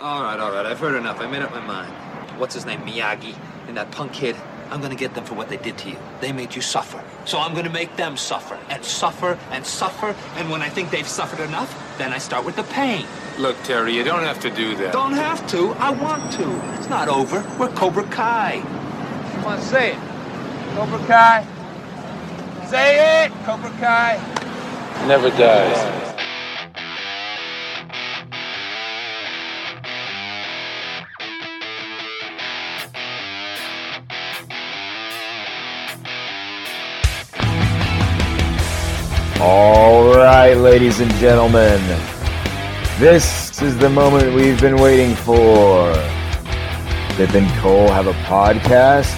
All right, all right. I've heard enough. I made up my mind. What's his name? Miyagi and that punk kid. I'm gonna get them for what they did to you. They made you suffer. So I'm gonna make them suffer and suffer and suffer. And when I think they've suffered enough, then I start with the pain. Look, Terry, you don't have to do that. Don't have to. I want to. It's not over. We're Cobra Kai. Come on, say it. Cobra Kai. Say it. Cobra Kai. Never dies. Right, ladies and gentlemen, this is the moment we've been waiting for. Kip and Cole have a podcast.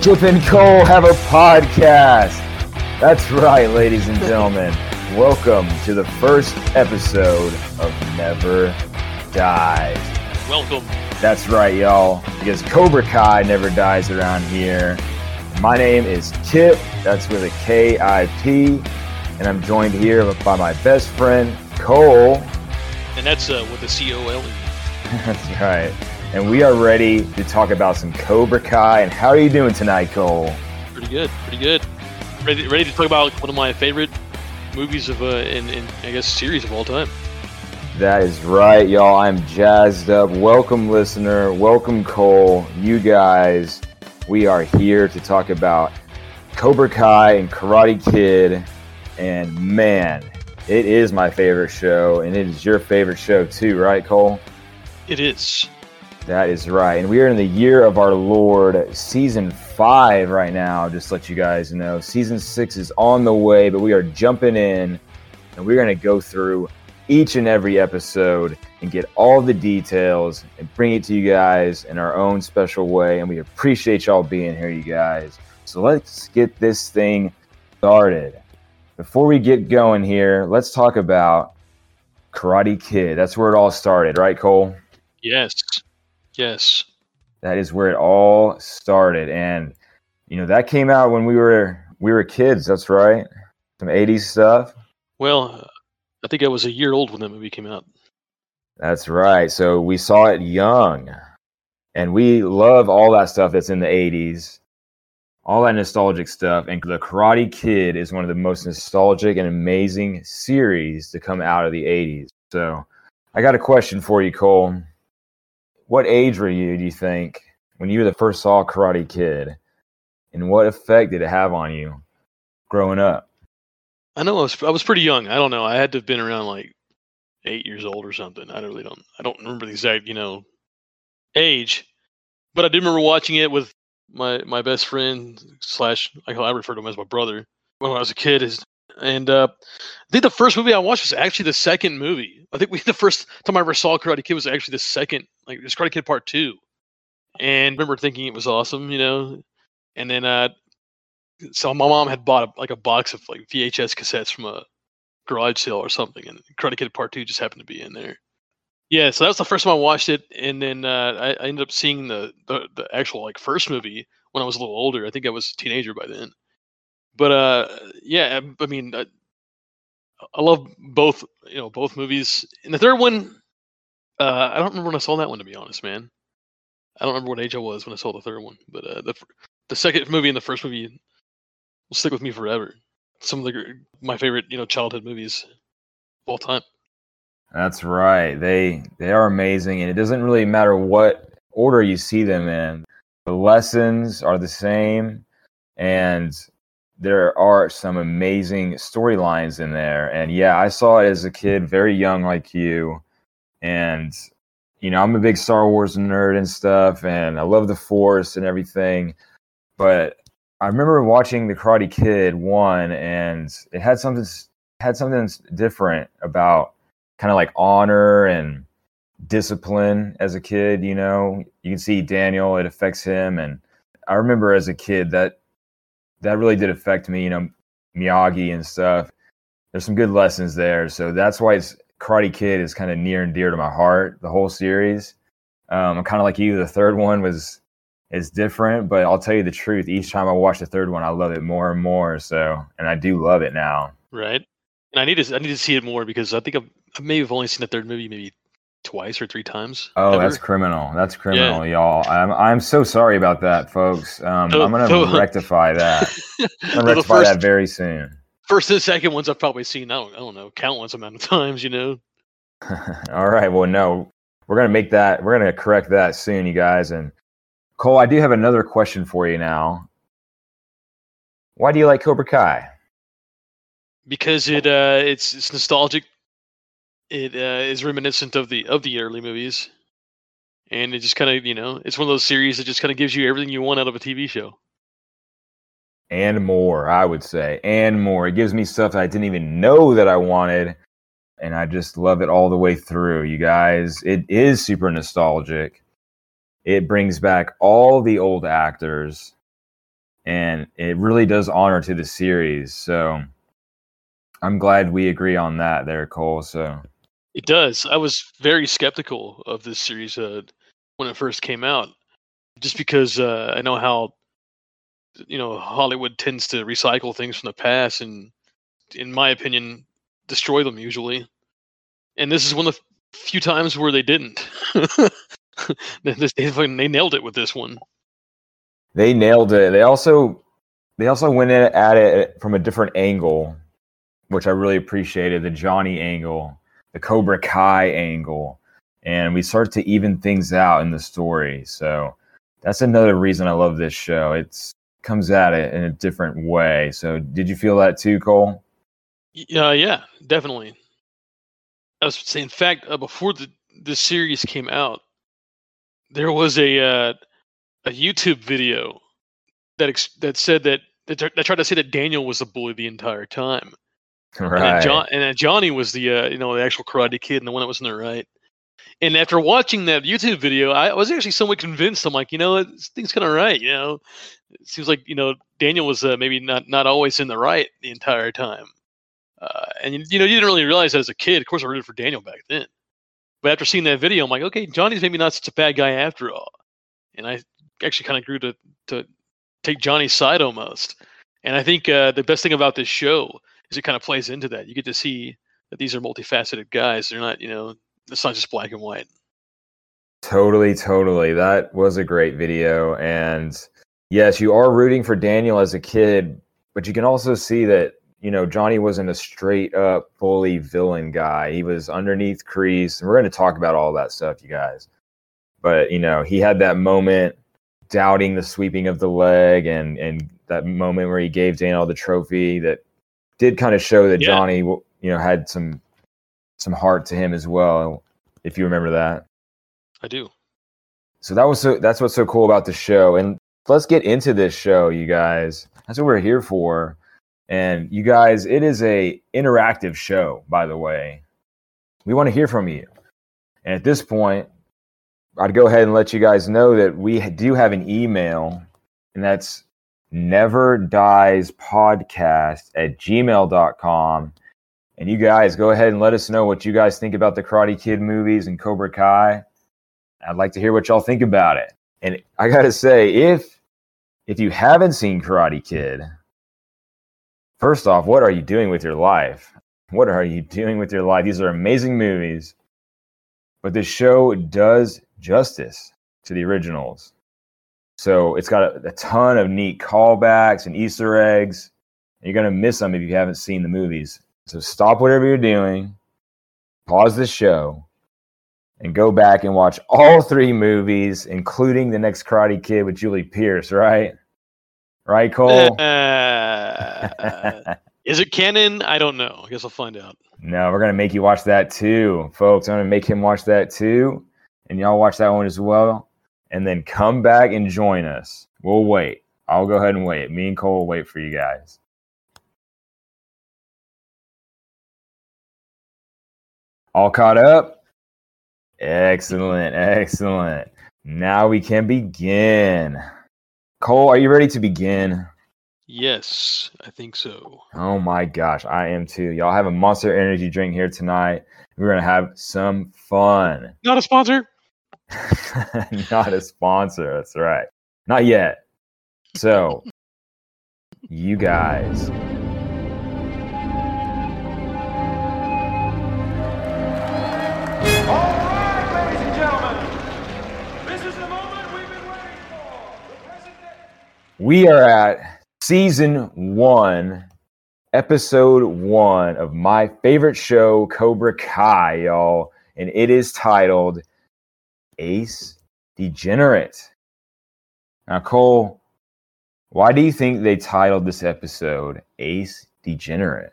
Kip and Cole have a podcast. That's right, ladies and gentlemen. Welcome to the first episode of Never Dies. Welcome. That's right, y'all, because Cobra Kai never dies around here. My name is Kip, that's with a K I P, and I'm joined here by my best friend, Cole. And that's uh, with the C O L E. That's right. And we are ready to talk about some Cobra Kai. And how are you doing tonight, Cole? Pretty good. Pretty good. Ready, ready to talk about one of my favorite movies of uh, in, in I guess series of all time. That is right, y'all. I'm jazzed up. Welcome, listener. Welcome, Cole. You guys, we are here to talk about Cobra Kai and Karate Kid. And man, it is my favorite show, and it is your favorite show too, right, Cole? It is. That is right. And we are in the year of our Lord, season five right now, just to let you guys know. Season six is on the way, but we are jumping in and we're going to go through each and every episode and get all the details and bring it to you guys in our own special way. And we appreciate y'all being here, you guys. So let's get this thing started. Before we get going here, let's talk about Karate Kid. That's where it all started, right, Cole? Yes. Yes. That is where it all started, and you know that came out when we were we were kids. That's right, some '80s stuff. Well, I think I was a year old when that movie came out. That's right. So we saw it young, and we love all that stuff that's in the '80s, all that nostalgic stuff. And the Karate Kid is one of the most nostalgic and amazing series to come out of the '80s. So, I got a question for you, Cole what age were you, do you think, when you were the first saw Karate Kid? And what effect did it have on you growing up? I know I was I was pretty young. I don't know. I had to have been around like eight years old or something. I really don't I don't remember the exact, you know, age. But I do remember watching it with my my best friend slash I I refer to him as my brother when I was a kid. Is and uh, I think the first movie I watched was actually the second movie. I think we the first time I ever saw Karate Kid was actually the second, like it was Karate Kid Part Two, and I remember thinking it was awesome, you know. And then, uh, so my mom had bought a, like a box of like VHS cassettes from a garage sale or something, and Karate Kid Part Two just happened to be in there. Yeah, so that was the first time I watched it, and then uh, I, I ended up seeing the, the the actual like first movie when I was a little older. I think I was a teenager by then. But uh yeah i mean I, I, love both you know both movies. And the third one uh i don't remember when i saw that one to be honest man. I don't remember what age i was when i saw the third one but uh the the second movie and the first movie will stick with me forever. Some of the my favorite you know childhood movies of all time that's right they they are amazing and it doesn't really matter what order you see them in the lessons are the same and there are some amazing storylines in there. And yeah, I saw it as a kid, very young like you. And, you know, I'm a big Star Wars nerd and stuff, and I love the Force and everything. But I remember watching The Karate Kid one, and it had something had something different about kind of like honor and discipline as a kid. You know, you can see Daniel; it affects him, and I remember as a kid that that really did affect me. You know, Miyagi and stuff. There's some good lessons there, so that's why it's Karate Kid is kind of near and dear to my heart. The whole series. Um, I'm kind of like you. The third one was is different, but I'll tell you the truth. Each time I watch the third one, I love it more and more. So, and I do love it now. Right. And I need to I need to see it more because I think I've, I may have only seen the third movie maybe twice or three times. Oh, ever. that's criminal. That's criminal, y'all. I'm I'm so sorry about that, folks. Um, I'm gonna So- rectify that. I'm gonna rectify first, that very soon. first and second ones I've probably seen. I don't, I don't know, countless amount of times. You know. All right. Well, no, we're gonna make that. We're gonna correct that soon, you guys. And Cole, I do have another question for you now. Why do you like Cobra Kai? because it uh it's it's nostalgic it uh is reminiscent of the of the early movies and it just kind of you know it's one of those series that just kind of gives you everything you want out of a tv show And more, I would say, and more. It gives me stuff I didn't even know that I wanted, and I just love it all the way through. You guys, it is super nostalgic. It brings back all the old actors, and it really does honor to the series. So, I'm glad we agree on that, there, Cole. So. It does i was very skeptical of this series uh when it first came out just because uh i know how you know hollywood tends to recycle things from the past and in my opinion destroy them usually and this is one of the few times where they didn't they, they, nailed it with this one They nailed it. They also they also went at it from a different angle, which I really appreciated. The Johnny angle, the Cobra Kai angle, and we start to even things out in the story. So that's another reason I love this show. It's comes at it in a different way. So did you feel that too, Cole? Yeah, yeah, definitely. I was saying, in fact, uh, before the this series came out, there was a uh, a YouTube video that ex- that said that that, tried to say that Daniel was a bully the entire time, Right. that John and Johnny was the uh, you know the actual Karate Kid and the one that was in the right. And after watching that YouTube video, I was actually somewhat convinced. I'm like, you know, this thing's kind of right. You know, it seems like you know Daniel was uh, maybe not not always in the right the entire time. Uh, and you, you know, you didn't really realize that as a kid. Of course, I rooted for Daniel back then. But after seeing that video, I'm like, okay, Johnny's maybe not such a bad guy after all. And I actually kind of grew to to take Johnny's side almost. And I think uh, the best thing about this show is it kind of plays into that. You get to see that these are multifaceted guys. They're not, you know, it's not just black and white. Totally, totally. That was a great video. And yes, you are rooting for Daniel as a kid, but you can also see that, you know, Johnny wasn't a straight up fully villain guy. He was underneath Kreese. And we're going to talk about all that stuff, you guys. But, you know, he had that moment doubting the sweeping of the leg and, and that moment where he gave Daniel the trophy that did kind of show that Yeah. Johnny, you know, had some some heart to him as well, if you remember that. I do. so that was so that's what's so cool about the show. And let's get into this show you guys. That's what we're here for. And you guys it is a interactive show by the way. We want to hear from you. And at this point i'd go ahead and let you guys know that we do have an email and that's never dies podcast at gmail.com and you guys go ahead and let us know what you guys think about the karate kid movies and cobra kai I'd like to hear what y'all think about it. And I gotta say, if if you haven't seen Karate Kid, first off, what are you doing with your life? What are you doing with your life? These are amazing movies, but the show does justice to the originals. So it's got a, a ton of neat callbacks and Easter eggs. You're gonna miss them if you haven't seen the movies. So stop whatever you're doing, pause the show, and go back and watch all three movies, including the next Karate Kid with Julie Pierce, right? Right, Cole? Uh, is it canon? I don't know. I guess I'll find out. no, we're gonna make you watch that too, folks. I'm gonna make him watch that too, and y'all watch that one as well, and then come back and join us. We'll wait. I'll go ahead and wait. Me and Cole will wait for you guys. All caught up? Excellent, excellent. Now we can begin. Cole, are you ready to begin? Yes, I think so. Oh my gosh, I am too. Y'all have a monster energy drink here tonight. We're gonna have some fun. Not a sponsor. Not a sponsor. That's right. Not yet. So, you guys. We are at season one, episode one of my favorite show, Cobra Kai, y'all. And it is titled Ace Degenerate. Now, Cole, why do you think they titled this episode Ace Degenerate?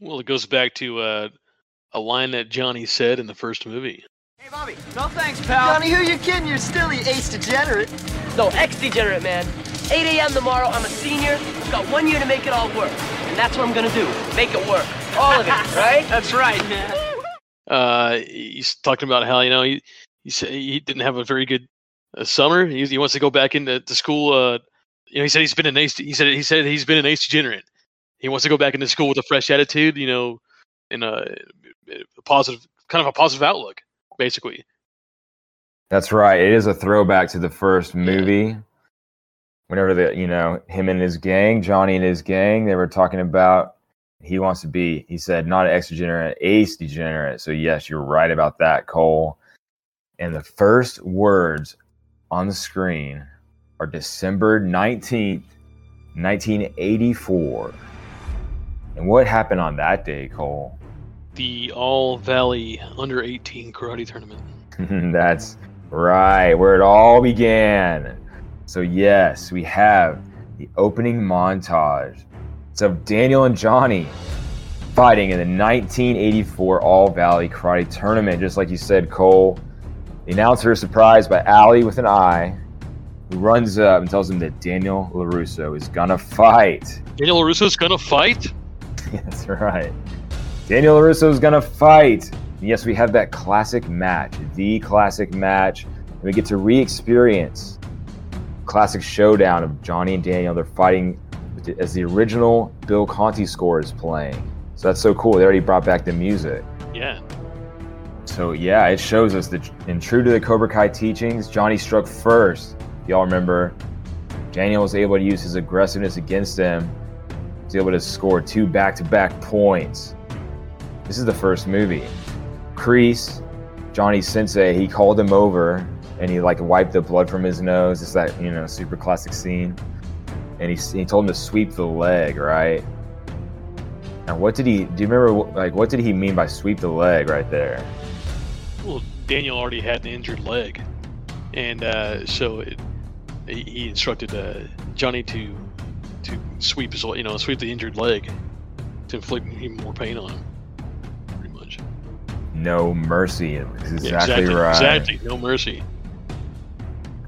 Well, it goes back to uh, a line that Johnny said in the first movie. Hey, Bobby. No thanks, pal. Johnny, who you kidding? You're still the ace degenerate. No, ex-degenerate, man. 8 a.m. tomorrow, I'm a senior. I've got one year to make it all work. And that's what I'm gonna do. Make it work. All of it, right? That's right, man. Uh, he's talking about how you know he he said he didn't have a very good uh, summer. He, he wants to go back into to school. Uh, you know, he said he's been an ace. He said he said he's been an ace degenerate. He wants to go back into school with a fresh attitude. You know, in a, a positive kind of a positive outlook, basically. That's right. It is a throwback to the first movie. Whenever the you know him and his gang, Johnny and his gang, they were talking about he wants to be. He said not an ex degenerate, ace degenerate. So yes, you're right about that, Cole. And the first words on the screen are December nineteenth, nineteen eighty four. And what happened on that day, Cole? The All Valley Under 18 Karate Tournament. That's right, where it all began. So, yes, we have the opening montage. It's of Daniel and Johnny fighting in the 1984 All Valley Karate Tournament. Just like you said, Cole. The announcer is surprised by Ali with an eye, who runs up and tells him that Daniel LaRusso is gonna fight. Daniel LaRusso's gonna fight. That's right. Daniel LaRusso is gonna fight. And yes, we have that classic match, the classic match. And we get to re-experience classic showdown of Johnny and Daniel. They're fighting as the original Bill Conti score is playing. So that's so cool. They already brought back the music. Yeah. So yeah, it shows us that in true to the Cobra Kai teachings, Johnny struck first. Y'all remember, Daniel was able to use his aggressiveness against him. He was able to score two back-to-back points. This is the first movie. Kreese, Johnny sensei, he called him over and he like wiped the blood from his nose. It's that you know super classic scene. And he he told him to sweep the leg, right? Now, what did he? Do you remember? Like, what did he mean by sweep the leg right there? Well, Daniel already had an injured leg, and uh, so it, he instructed uh, Johnny to to sweep his you know sweep the injured leg to inflict even more pain on him. Pretty much. No mercy. Exactly, Yeah, exactly right. Exactly. No mercy.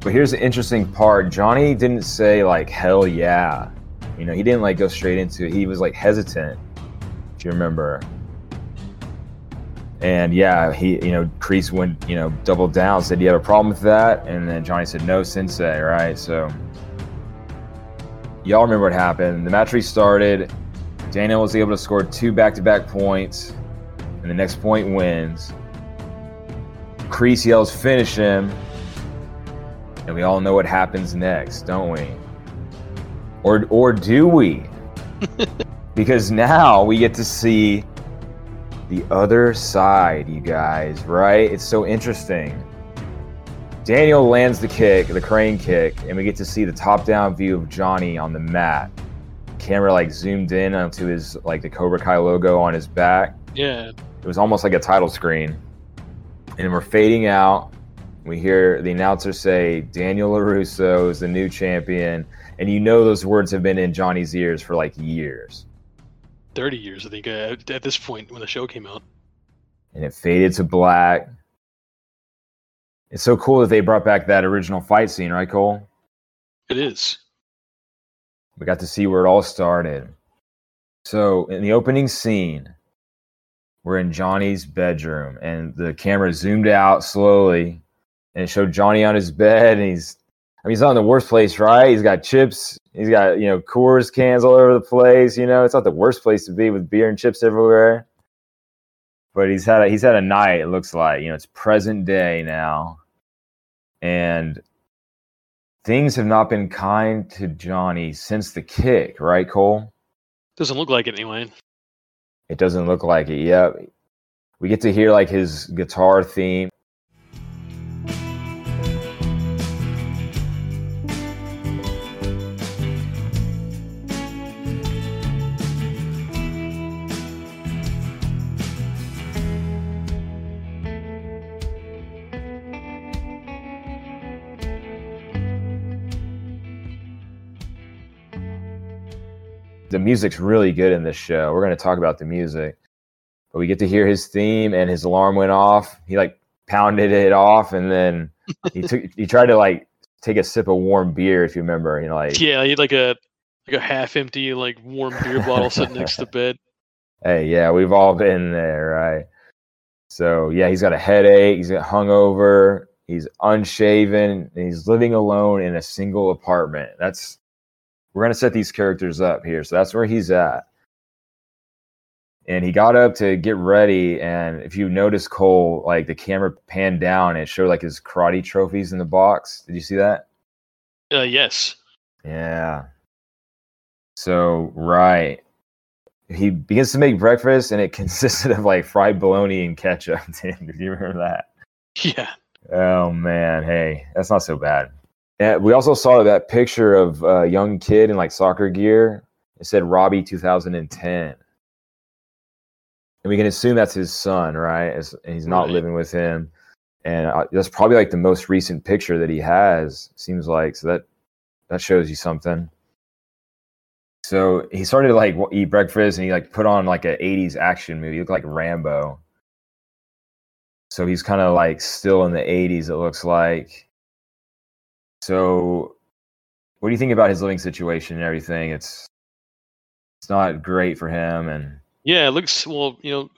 But here's the interesting part. Johnny didn't say like hell yeah. You know, he didn't like go straight into it. He was like hesitant. If you remember. And yeah, he you know, Kreese went, you know, doubled down, said you have a problem with that? And then Johnny said, No sensei, right? So y'all remember what happened. The match restarted. Daniel was able to score two back to back points, and the next point wins. Kreese yells, finish him. And we all know what happens next, don't we? Or or do we? because now we get to see the other side, you guys, right? It's so interesting. Daniel lands the kick, the crane kick, and we get to see the top-down view of Johnny on the mat. Camera like zoomed in onto his like the Cobra Kai logo on his back. Yeah. It was almost like a title screen. And we're fading out. We hear the announcer say, Daniel LaRusso is the new champion. And you know those words have been in Johnny's ears for like years. 30 years, I think, uh, at this point when the show came out. And it faded to black. It's so cool that they brought back that original fight scene, right, Cole? It is. We got to see where it all started. So, in the opening scene, we're in Johnny's bedroom, and the camera zoomed out slowly, and it showed Johnny on his bed, and he's, I mean, he's not in the worst place, right? He's got chips, he's got you know Coors cans all over the place. You know, it's not the worst place to be with beer and chips everywhere. But he's had a, he's had a night. It looks like you know it's present day now, and things have not been kind to Johnny since the kick, right, Cole? Doesn't look like it anyway. It doesn't look like it. Yep. We get to hear like his guitar theme. The music's really good in this show. We're going to talk about the music, but we get to hear his theme, and his alarm went off. He like pounded it off, and then he took he tried to like take a sip of warm beer, if you remember. You know, like Yeah, he had like a like a half empty like warm beer bottle sitting next to bed. Hey, yeah, we've all been there, right? So yeah, he's got a headache. He's got hungover. He's unshaven. And he's living alone in a single apartment. That's we're gonna set these characters up here. So that's where he's at. And he got up to get ready, and if you notice Cole, like the camera panned down, and it showed like his karate trophies in the box. Did you see that? Uh, yes. Yeah. So right, he begins to make breakfast, and it consisted of like fried bologna and ketchup. Tim, do you remember that? Yeah. Oh man, hey, that's not so bad. And we also saw that picture of a young kid in like soccer gear. It said Robbie 2010, and we can assume that's his son, right? And he's not Right. living with him, and uh, that's probably like the most recent picture that he has. Seems like so that that shows you something. So he started to like eat breakfast, and he like put on like a '80s action movie. He looked like Rambo. So he's kind of like still in the 80s, it looks like. So, what do you think about his living situation and everything? It's it's not great for him, and Yeah, it looks well. You know,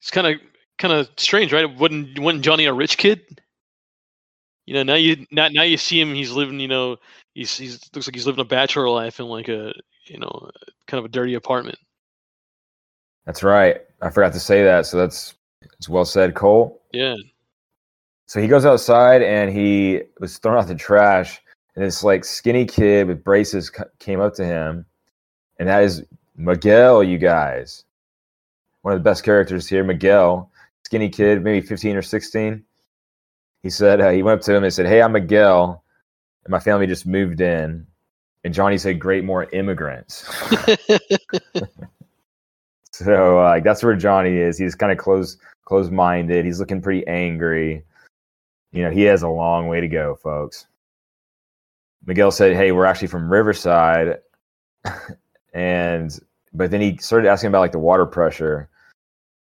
it's kind of kind of strange, right? Wasn't wasn't Johnny a rich kid? You know, now you now, now you see him. He's living. You know, he's he's looks like he's living a bachelor life in like a you know kind of a dirty apartment. that's right. I forgot to say that, so that's it's well said, Cole. Yeah. So he goes outside and he was throwing out the trash, and this like skinny kid with braces came up to him, and that is Miguel. You guys, one of the best characters here, Miguel, skinny kid, maybe fifteen or sixteen. He said uh, he went up to him and said, "Hey, I'm Miguel, and my family just moved in." And Johnny said, "Great, more immigrants." so uh, like that's where Johnny is. He's kind of close close minded. He's looking pretty angry. You know, he has a long way to go, folks. Miguel said, "Hey, we're actually from Riverside," and but then he started asking about like the water pressure.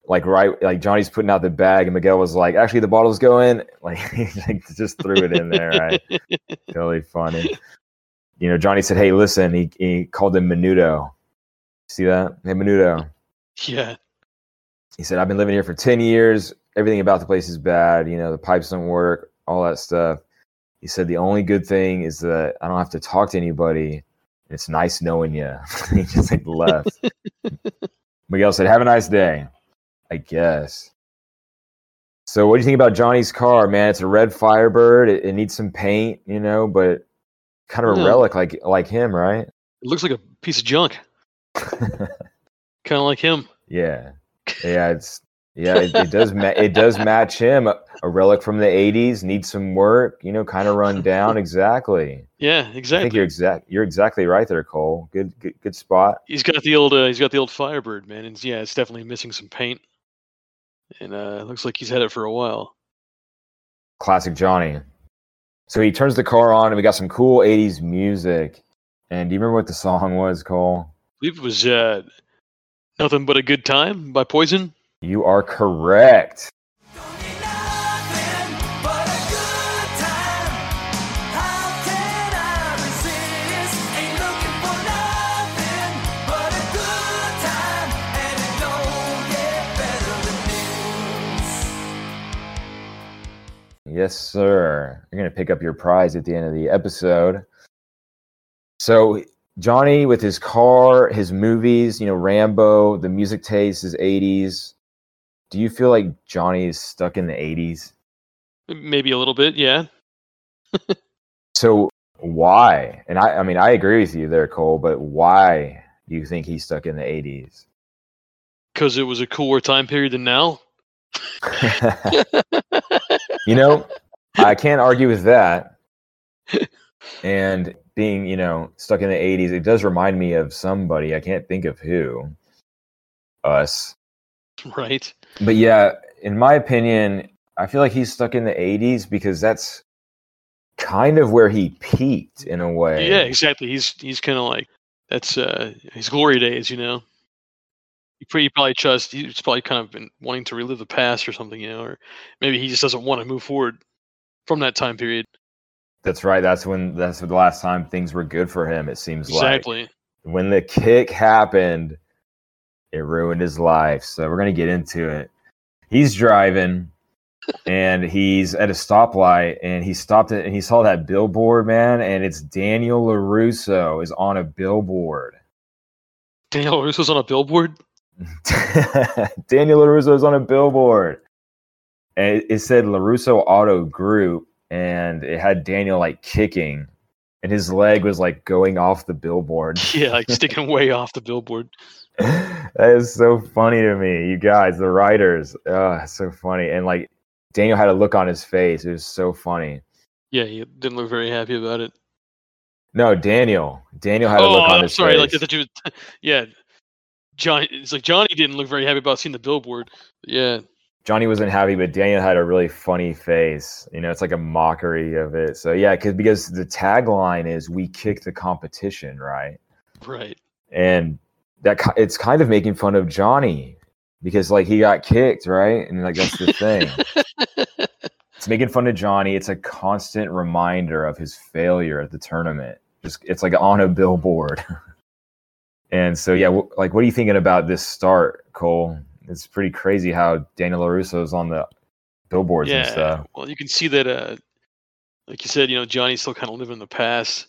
Like right, like Johnny's putting out the bag, and Miguel was like, "Actually, the bottle's going." Like he like, just threw it in there, right? Totally funny. You know, Johnny said, "Hey, listen." He he called him Menudo. See that? Hey, Menudo. yeah. He said, I've been living here for 10 years. Everything about the place is bad. You know, the pipes don't work, all that stuff. He said, the only good thing is that I don't have to talk to anybody. It's nice knowing you. he just like left. Miguel said, have a nice day. I guess. So what do you think about Johnny's car, man? It's a red Firebird. It, it needs some paint, you know, but kind of a Yeah. relic like like him, right? It looks like a piece of junk, kind of like him. Yeah, yeah, it's yeah, it, it does ma- it does match him. A, a relic from the '80s needs some work, you know, kind of run down. Exactly. Yeah, I think exactly. you're exact. You're exactly right there, Cole. Good, good, good spot. He's got the old uh, he's got the old Firebird, man, and yeah, it's definitely missing some paint. And uh, it looks like he's had it for a while. Classic Johnny. So he turns the car on, and we got some cool '80s music. And do you remember what the song was, Cole? I believe it was uh, "Nothing But a Good Time" by Poison. You are correct. Yes, sir. You're going to pick up your prize at the end of the episode. So, Johnny, with his car, his movies, you know, Rambo, the music taste his 80s. Do you feel like Johnny is stuck in the 80s? Maybe a little bit, yeah. So, why? And I, I mean, I agree with you there, Cole, but why do you think he's stuck in the 80s? Because it was a cooler time period than now. you know, I can't argue with that. And being, you know, stuck in the 80s, it does remind me of somebody. I can't think of who. Us. right. But yeah, in my opinion, I feel like he's stuck in the 80s because that's kind of where he peaked in a way. Yeah, exactly. He's he's kind of like that's uh, his glory days. You know, he pretty probably just he's probably kind of been wanting to relive the past or something. You know, or maybe he just doesn't want to move forward from that time period. That's right. That's when that's the last time things were good for him. It seems like Exactly. when the kick happened, it ruined his life. So we're gonna get into it. He's driving and he's at a stoplight and he stopped it and he saw that billboard, man, and it's Daniel LaRusso is on a billboard. Daniel Russo's on a billboard. Daniel LaRusso is on a billboard. And it said LaRusso Auto Group and it had Daniel like kicking and his leg was like going off the billboard. Yeah, like sticking way off the billboard. That is so funny to me, you guys, the writers. Oh, so funny. And like Daniel had a look on his face. It was so funny. Yeah, he didn't look very happy about it. No, Daniel. Daniel had a oh, look on I'm his sorry. face. Like thought you. Yeah, Johnny. It's like Johnny didn't look very happy about seeing the billboard. Yeah, Johnny wasn't happy, but Daniel had a really funny face. You know, it's like a mockery of it. So yeah, cause, because the tagline is "We kick the competition," right? right. And that it's kind of making fun of Johnny because like he got kicked, right? And like that's the thing. it's making fun of Johnny. It's a constant reminder of his failure at the tournament. Just it's like on a billboard. and so yeah, wh- like what are you thinking about this start, Cole? It's pretty crazy how Daniel Larusso is on the billboards and stuff. Well, you can see that. Uh, like you said, you know, Johnny's still kind of living in the past.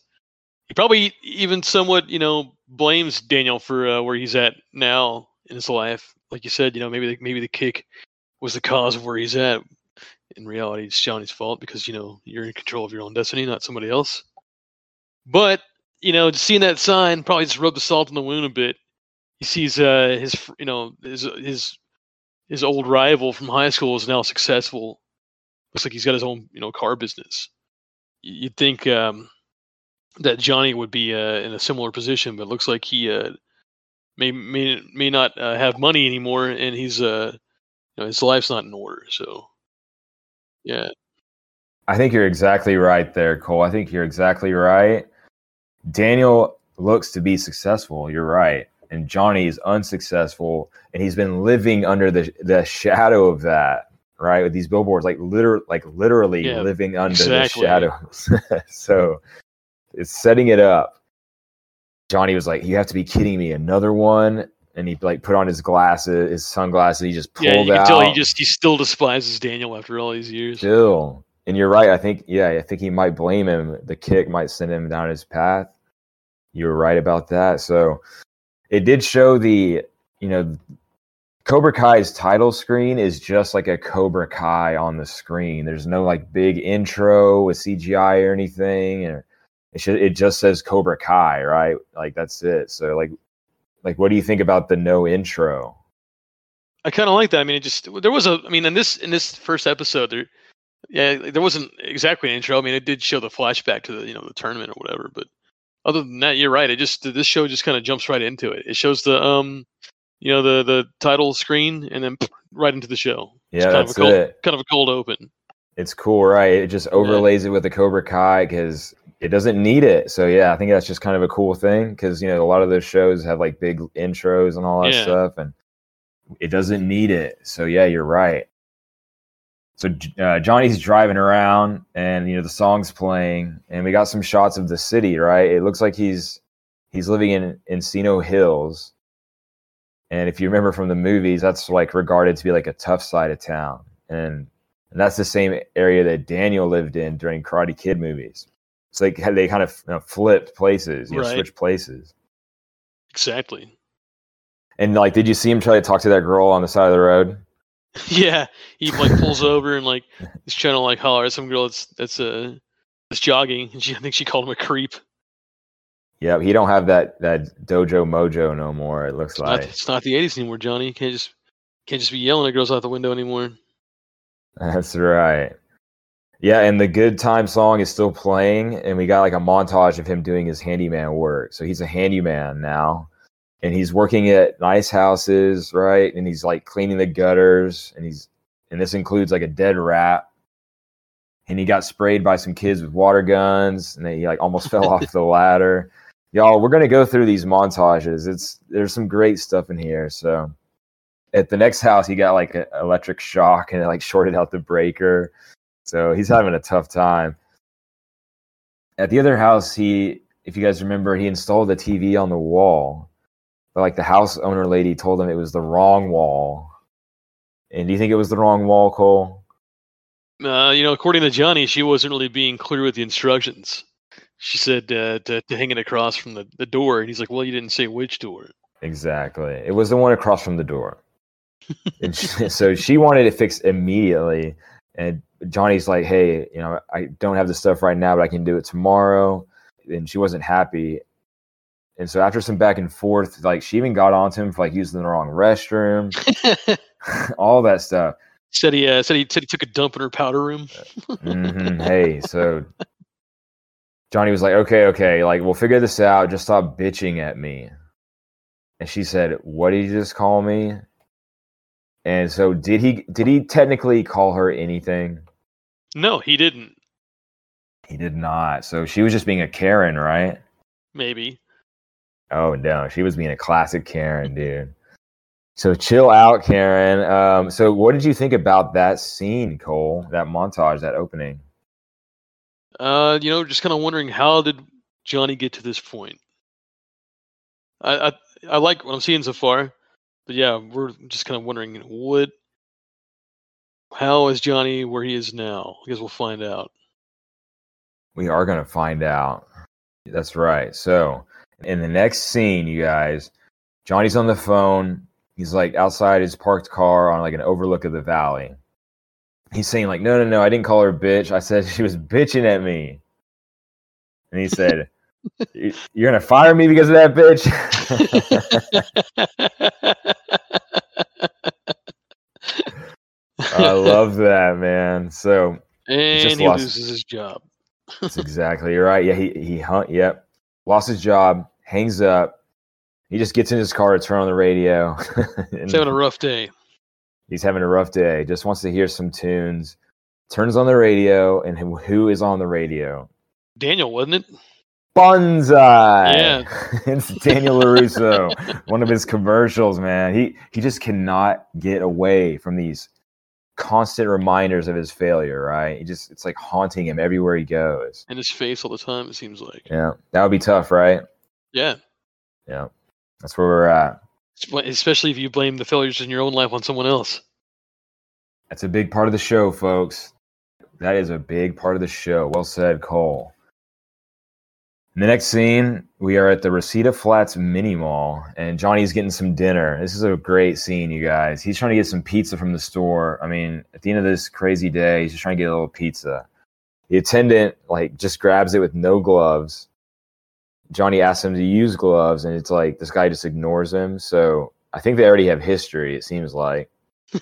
He probably even somewhat, you know, blames Daniel for uh, where he's at now in his life. Like you said, you know, maybe the, maybe the kick was the cause of where he's at. In reality, it's Johnny's fault because you know you're in control of your own destiny, not somebody else. But you know, seeing that sign probably just rubbed the salt in the wound a bit. He sees uh, his, you know, his his his old rival from high school is now successful. Looks like he's got his own, you know, car business. You'd think um, that Johnny would be uh, in a similar position, but it looks like he uh, may may may not uh, have money anymore, and he's uh, you know, his life's not in order. So, yeah, I think you're exactly right there, Cole. I think you're exactly right. Daniel looks to be successful. You're right. And Johnny is unsuccessful, and he's been living under the the shadow of that, right? With these billboards, like liter like literally Yeah, living under exactly. the shadows. so it's setting it up. Johnny was like, "You have to be kidding me! Another one!" And he like put on his glasses, his sunglasses. He just pulled yeah, you can out. tell he just he still despises Daniel after all these years. Still. And you're right. I think, yeah, I think he might blame him. The kick might send him down his path. You were right about that. So it did show the, you know, Cobra Kai's title screen is just like a Cobra Kai on the screen. There's no like big intro with CGI or anything. Or it should, it just says Cobra Kai, right? Like that's it. So like, like, what do you think about the no intro? I kind of like that. I mean, it just there was a. I mean, in this in this first episode, there, yeah, there wasn't exactly an intro. I mean, it did show the flashback to the you know the tournament or whatever. But other than that, you're right. It just this show just kind of jumps right into it. It shows the um, you know the the title screen and then right into the show. It's Yeah, kind that's of a cold, it. Kind of a cold open. It's cool, right? It just overlays it with the Cobra Kai because it doesn't need it. So yeah, I think that's just kind of a cool thing because you know a lot of those shows have like big intros and all that Yeah. stuff, and it doesn't need it. So yeah, you're right. So uh, Johnny's driving around, and you know the song's playing, and we got some shots of the city. Right? It looks like he's he's living in Encino Hills, and if you remember from the movies, that's like regarded to be like a tough side of town, and and that's the same area that Daniel lived in during Karate Kid movies. So they they kind of you know, flipped places, you know, Right. switched places. Exactly. And like, did you see him try to talk to that girl on the side of the road? yeah, he like pulls over and like he's trying to like holler at some girl that's that's uh that's jogging, and she I think she called him a creep. Yeah, he don't have that that dojo mojo no more. It looks It's not, like it's not the '80s anymore, Johnny. You can't just can't just be yelling at girls out the window anymore. that's right. Yeah, and the good time song is still playing, and we got like a montage of him doing his handyman work. So he's a handyman now, and he's working at nice houses, right? And he's like cleaning the gutters, and he's and this includes like a dead rat. And he got sprayed by some kids with water guns, and he like almost fell off the ladder. y'all, we're gonna go through these montages. It's there's some great stuff in here. So at the next house, he got like an electric shock and it like shorted out the breaker. So he's having a tough time. At the other house, he, if you guys remember, he installed a TV on the wall, but like the house owner lady told him it was the wrong wall. And do you think it was the wrong wall, Cole? Uh, you know, according to Johnny, she wasn't really being clear with the instructions. She said uh, to, to hang it across from the, the door, and he's like, "Well, you didn't say which door." Exactly. It was the one across from the door. and she, so she wanted it fixed immediately. And Johnny's like, hey, you know, I don't have the stuff right now, but I can do it tomorrow. And she wasn't happy. And so after some back and forth, like she even got onto him for like using the wrong restroom, all that stuff. Said he uh, said he said he took a dump in her powder room. hmm Hey, so Johnny was like, okay, okay, like we'll figure this out. Just stop bitching at me. And she said, what did you just call me? And so did he did he technically call her anything? No, he didn't. He did not. So she was just being a Karen, right? Maybe. Oh no, she was being a classic Karen, dude. So chill out, Karen. Um, so what did you think about that scene, Cole? That montage, that opening? Uh, you know, just kind of wondering how did Johnny get to this point? I I, I like what I'm seeing so far, but yeah, we're just kind of wondering what, how is Johnny where he is now? I guess we'll find out. We are gonna find out. That's right. So in the next scene, you guys, Johnny's on the phone. He's like outside his parked car on like an overlook of the valley. He's saying like, "No, no, no! I didn't call her bitch. I said she was bitching at me." And he said, "You're gonna fire me because of that bitch." I love that, man. So and just he lost- loses his job. That's exactly you're right. Yeah, he he hunt. Yep, lost his job. Hangs up. He just gets in his car to turn on the radio. He's having a rough day. he's having a rough day. Just wants to hear some tunes. Turns on the radio, and who is on the radio? Daniel, wasn't it? Bonsai. Yeah. it's Daniel Larusso. one of his commercials, man. He he just cannot get away from these constant reminders of his failure. Right? He just it's like haunting him everywhere he goes. In his face all the time. It seems like. Yeah, that would be tough, right? Yeah. Yeah, that's where we're at. Especially if you blame the failures in your own life on someone else. That's a big part of the show, folks. That is a big part of the show. Well said, Cole. The next scene, we are at the Reseda Flats mini mall, and Johnny's getting some dinner. This is a great scene, you guys. He's trying to get some pizza from the store. I mean, at the end of this crazy day, he's just trying to get a little pizza. The attendant, like, just grabs it with no gloves. Johnny asks him to use gloves, and it's like this guy just ignores him. So I think they already have history, it seems like.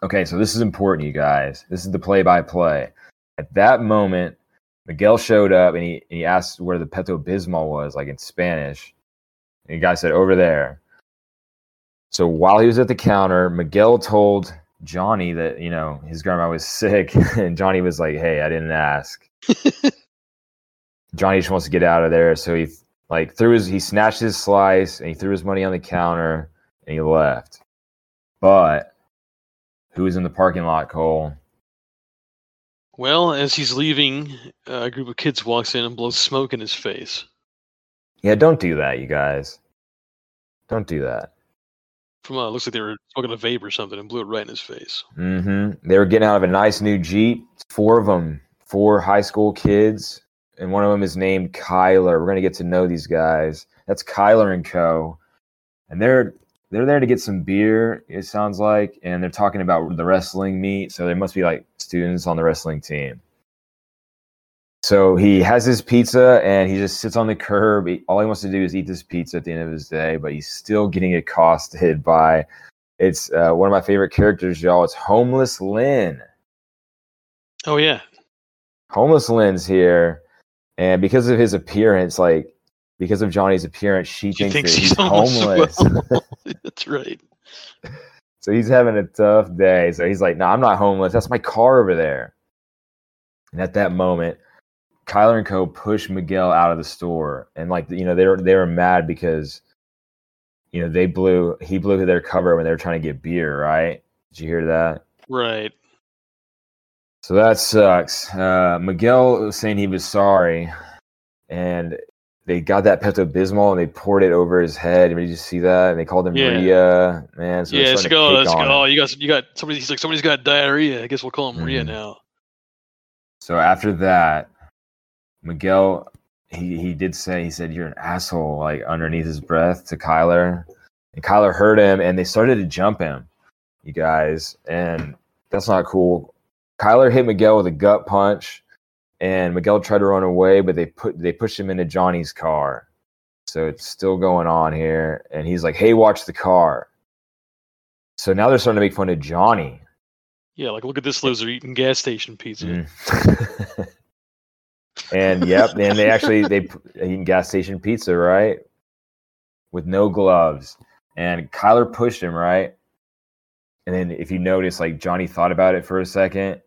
Okay, so this is important, you guys. This is the play by play. At that moment, Miguel showed up and he, and he asked where the Pepto-Bismol was, like in Spanish. And the guy said, over there. So while he was at the counter, Miguel told Johnny that, you know, his grandma was sick. And Johnny was like, hey, I didn't ask. Johnny just wants to get out of there. So he, like, threw his, he snatched his slice and he threw his money on the counter and he left. But who was in the parking lot, Cole? Well, as he's leaving, a group of kids walks in and blows smoke in his face. Yeah, don't do that, you guys. Don't do that. From uh, looks like they were smoking a vape or something and blew it right in his face. Mm-hmm. They were getting out of a nice new Jeep. Four of them, four high school kids, and one of them is named Kyler. We're gonna get to know these guys. That's Kyler and Co. And they're they're there to get some beer. It sounds like, and they're talking about the wrestling meet. So they must be like students on the wrestling team. So he has his pizza and he just sits on the curb. He- all he wants to do is eat this pizza at the end of his day, but he's still getting accosted by it's uh, one of my favorite characters, y'all. It's Homeless Lynn. Oh yeah, Homeless Lynn's here, and because of his appearance, like because of Johnny's appearance, she, She thinks, thinks he's he's homeless that's right. so he's having a tough day. So he's like, "No, I'm not homeless. That's my car over there." And at that moment, Kyler and Co. push Miguel out of the store, and like you know they were they were mad because you know they blew he blew their cover when they were trying to get beer. Right? Did you hear that? Right. So that sucks. Uh, Miguel was saying he was sorry, and they got that Pepto Bismol and they poured it over his head. Did you see that? And they called him Yeah. Rhea. Man, so yeah, it's starting like, to oh, pick it's like, on you got you got somebody. He's like somebody's got diarrhea. I guess we'll call him Rhea Mhm. now. So after that, Miguel he he did say he said you're an asshole like underneath his breath to Kyler, and Kyler heard him and they started to jump him, you guys, and that's not cool. Kyler hit Miguel with a gut punch, and Miguel tried to run away, but they put they pushed him into Johnny's car. So it's still going on here, and he's like, "Hey, watch the car." So now they're starting to make fun of Johnny. Yeah, like look at this loser eating gas station pizza. Mm. and yep, and they actually they eating gas station pizza, right? With no gloves. And Kyler pushed him, right? And then if you notice, like Johnny thought about it for a second,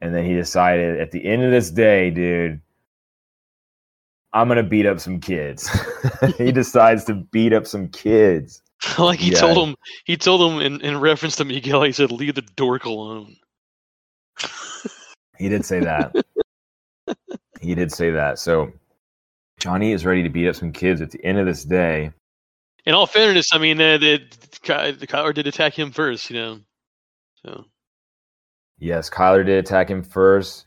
and then he decided at the end of this day, dude, I'm gonna beat up some kids. he decides to beat up some kids. like he Yeah. told him, he told him in, in reference to Miguel, he said, "Leave the dork alone." He did say that. he did say that. So Johnny is ready to beat up some kids at the end of this day. In all fairness, I mean, uh, the, Kyler did attack him first, you know. So Yes, Kyler did attack him first.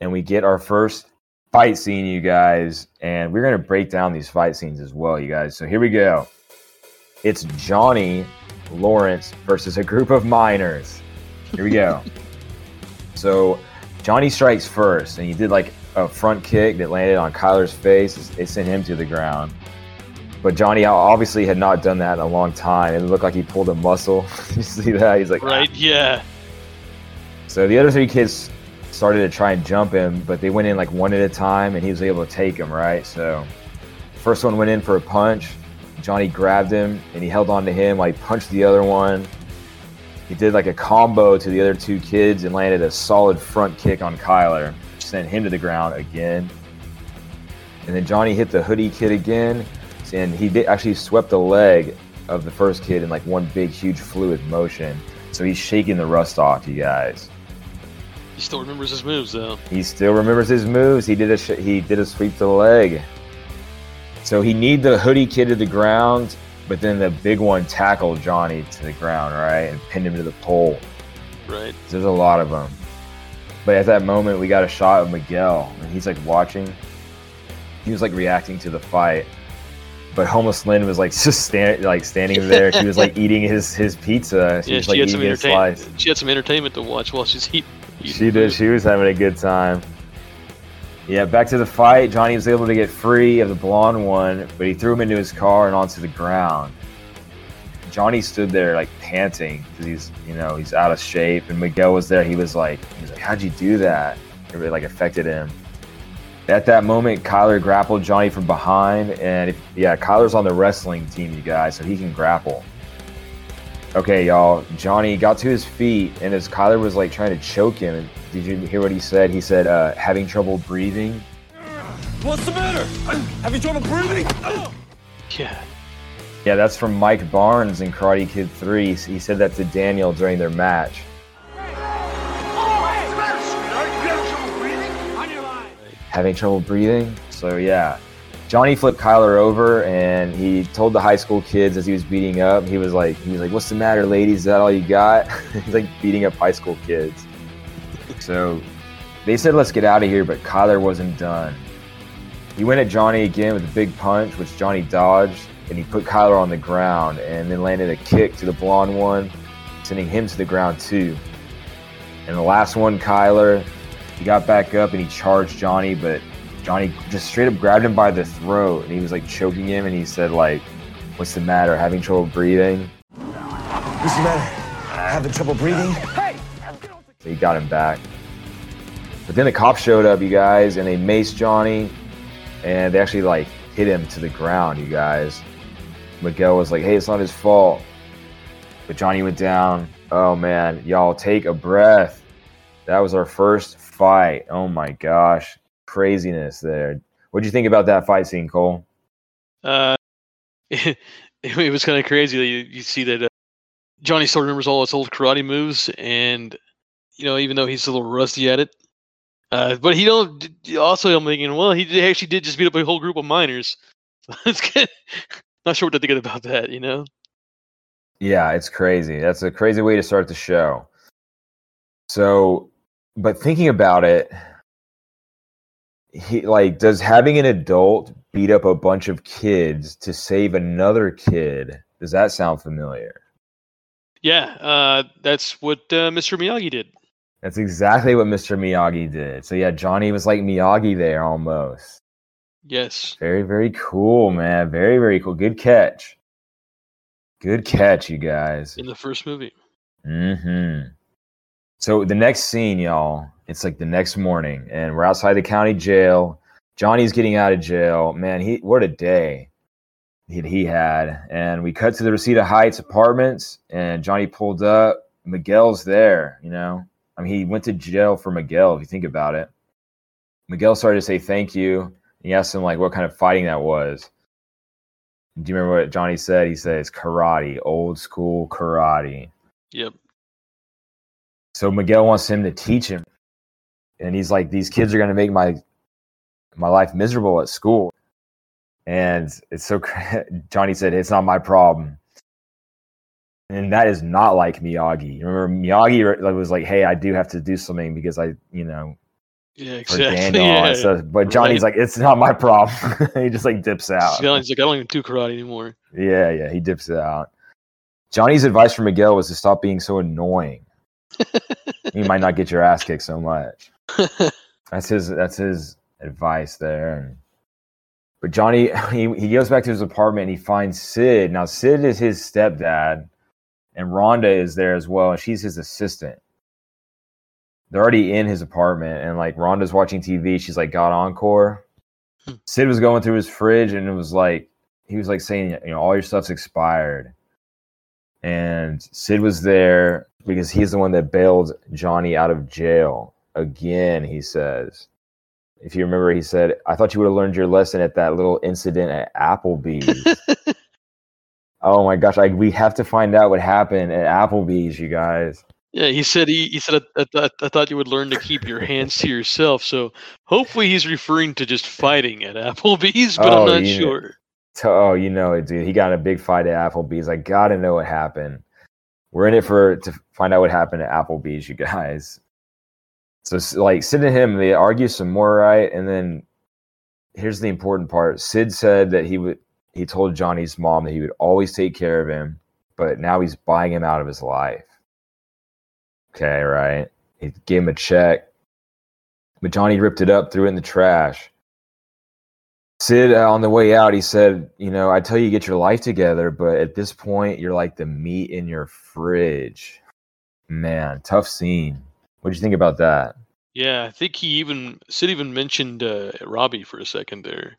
And we get our first fight scene, you guys. And we're going to break down these fight scenes as well, you guys. So here we go. It's Johnny Lawrence versus a group of minors. Here we go. so Johnny strikes first, and he did like a front kick that landed on Kyler's face. It sent him to the ground. But Johnny obviously had not done that in a long time. It looked like he pulled a muscle. you see that? He's like, "Ah." right, yeah, So the other three kids started to try and jump him, but they went in like one at a time, and he was able to take them. Right. So first one went in for a punch. Johnny grabbed him and he held on to him. Like punched the other one. He did like a combo to the other two kids and landed a solid front kick on Kyler, which sent him to the ground again. And then Johnny hit the hoodie kid again, and he did actually swept the leg of the first kid in like one big, huge, fluid motion. So he's shaking the rust off, you guys. He still remembers his moves though. He still remembers his moves. He did a sh- he did a sweep to the leg. So he need the hoodie kid to the ground, but then the big one tackled Johnny to the ground, right, and pinned him to the pole. Right. There's a lot of them. But at that moment, we got a shot of Miguel, and he's like watching. He was like reacting to the fight, but Homeless Lynn was like just stand, like standing there. She was like eating his his pizza. She yeah, was she like had some entertainment. She had some entertainment to watch while she's eating. She did. She was having a good time. Yeah, back to the fight. Johnny was able to get free of the blonde one, but he threw him into his car and onto the ground. Johnny stood there like panting because he's, you know, he's out of shape. And Miguel was there. He was like, he was like, "How'd you do that?" It really like affected him. At that moment, Kyler grappled Johnny from behind, and if, yeah, Kyler's on the wrestling team, you guys, so he can grapple. Okay, y'all. Johnny got to his feet, and as Kyler was like trying to choke him, did you hear what he said? He said, uh, having trouble breathing. What's the matter? Have Having trouble breathing? Yeah. Yeah, that's from Mike Barnes in Karate Kid 3. He said that to Daniel during their match. Having trouble breathing? So, yeah. Johnny flipped Kyler over and he told the high school kids as he was beating up, he was like, he was like, What's the matter, ladies? Is that all you got? He's like beating up high school kids. So they said, Let's get out of here, but Kyler wasn't done. He went at Johnny again with a big punch, which Johnny dodged, and he put Kyler on the ground and then landed a kick to the blonde one, sending him to the ground too. And the last one, Kyler, he got back up and he charged Johnny, but Johnny just straight up grabbed him by the throat and he was like choking him and he said like, "What's the matter? Having trouble breathing?" What's the matter? Having trouble breathing? Hey! So he got him back. But then the cops showed up, you guys, and they maced Johnny, and they actually like hit him to the ground, you guys. Miguel was like, "Hey, it's not his fault," but Johnny went down. Oh man, y'all take a breath. That was our first fight. Oh my gosh, craziness there. What'd you think about that fight scene, Cole? Uh, it, it was kind of crazy you, you see that uh, Johnny still remembers all his old karate moves, and you know, even though he's a little rusty at it, uh, but he don't. Also, I'm thinking, well, he did, actually did just beat up a whole group of minors. it's good. Not sure what to think about that. You know. Yeah, it's crazy. That's a crazy way to start the show. So, but thinking about it, he like does having an adult beat up a bunch of kids to save another kid. Does that sound familiar? Yeah, uh, that's what uh, Mr. Miyagi did. That's exactly what Mr. Miyagi did. So yeah, Johnny was like Miyagi there almost. Yes. Very, very cool, man. Very, very cool. Good catch. Good catch, you guys. In the first movie. Mm-hmm. So the next scene, y'all, it's like the next morning, and we're outside the county jail. Johnny's getting out of jail. Man, he what a day he, he had. And we cut to the Reseda Heights apartments, and Johnny pulled up. Miguel's there, you know. I mean, he went to jail for Miguel, if you think about it. Miguel started to say thank you. He asked him like what kind of fighting that was. Do you remember what Johnny said? He says karate, old school karate. Yep. So Miguel wants him to teach him, and he's like, "These kids are going to make my my life miserable at school." And it's so Johnny said, "It's not my problem," and that is not like Miyagi. Remember, Miyagi was like, "Hey, I do have to do something because I, you know, Yeah, for exactly. Daniel." Yeah. stuff." But Johnny's like, "It's not my problem." he just like dips out. Johnny's like, I don't even do karate anymore. Yeah, yeah, he dips out. Johnny's advice for Miguel was to stop being so annoying. You might not get your ass kicked so much. That's his. That's his advice there. But Johnny, he, he goes back to his apartment and he finds Sid. Now Sid is his stepdad, and Rhonda is there as well, and she's his assistant. They're already in his apartment, and like Rhonda's watching TV. She's like, "Got encore." Hmm. Sid was going through his fridge, and it was like he was like saying, "You know, all your stuff's expired." And Sid was there because he's the one that bailed Johnny out of jail again. He says, if you remember, he said, I thought you would have learned your lesson at that little incident at Applebee's. oh my gosh, like we have to find out what happened at Applebee's, you guys. Yeah, he said he, he said I, I, I thought you would learn to keep your hands to yourself. So hopefully he's referring to just fighting at Applebee's, but Oh, I'm not you- sure. So, oh, you know it, dude. He got in a big fight at Applebee's. I gotta know what happened. We're in it for to find out what happened at Applebee's, you guys. So, like, Sid and him, they argue some more, right? And then here's the important part. Sid said that he would. He told Johnny's mom that he would always take care of him, but now he's buying him out of his life. Okay, right? He gave him a check, but Johnny ripped it up, threw it in the trash. Sid, uh, on the way out, he said, You know, I tell you, get your life together, but at this point, you're like the meat in your fridge. Man, tough scene. What do you think about that? Yeah, I think he even Sid even mentioned uh, Robbie for a second there.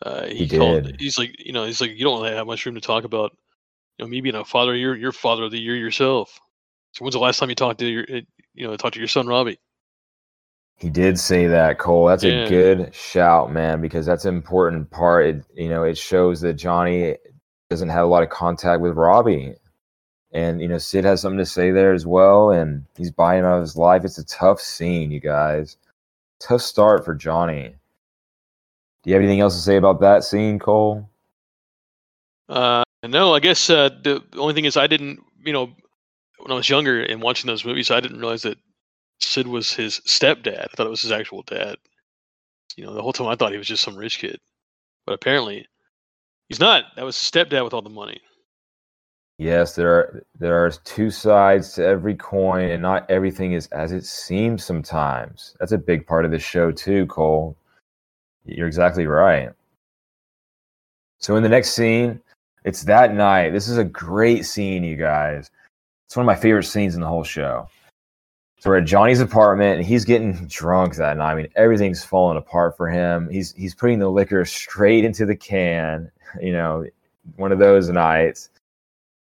Uh, he, He called. did. He's like, you know, he's like, you don't really have much room to talk about, you know, me being a father. You're you're father of the year yourself. So when's the last time you talked to your, uh, you know, talked to your son Robbie? He did say that, Cole. That's Yeah. a good shout, man, because that's an important part. It, you know, it shows that Johnny doesn't have a lot of contact with Robbie. And, you know, Sid has something to say there as well. And he's buying out of his life. It's a tough scene, you guys. Tough start for Johnny. Do you have anything else to say about that scene, Cole? Uh, no, I guess uh, the the only thing is I didn't, you know, when I was younger and watching those movies, I didn't realize that Sid was his stepdad. I thought it was his actual dad. You know, the whole time I thought he was just some rich kid, but apparently he's not. That was his stepdad with all the money. Yes, there are there are two sides to every coin, and not everything is as it seems sometimes. That's a big part of the show too, Cole. You're exactly right. So in the next scene, it's that night. This is a great scene, you guys. It's one of my favorite scenes in the whole show. So we're at Johnny's apartment, and he's getting drunk that night. I mean, everything's falling apart for him. He's he's putting the liquor straight into the can. You know, one of those nights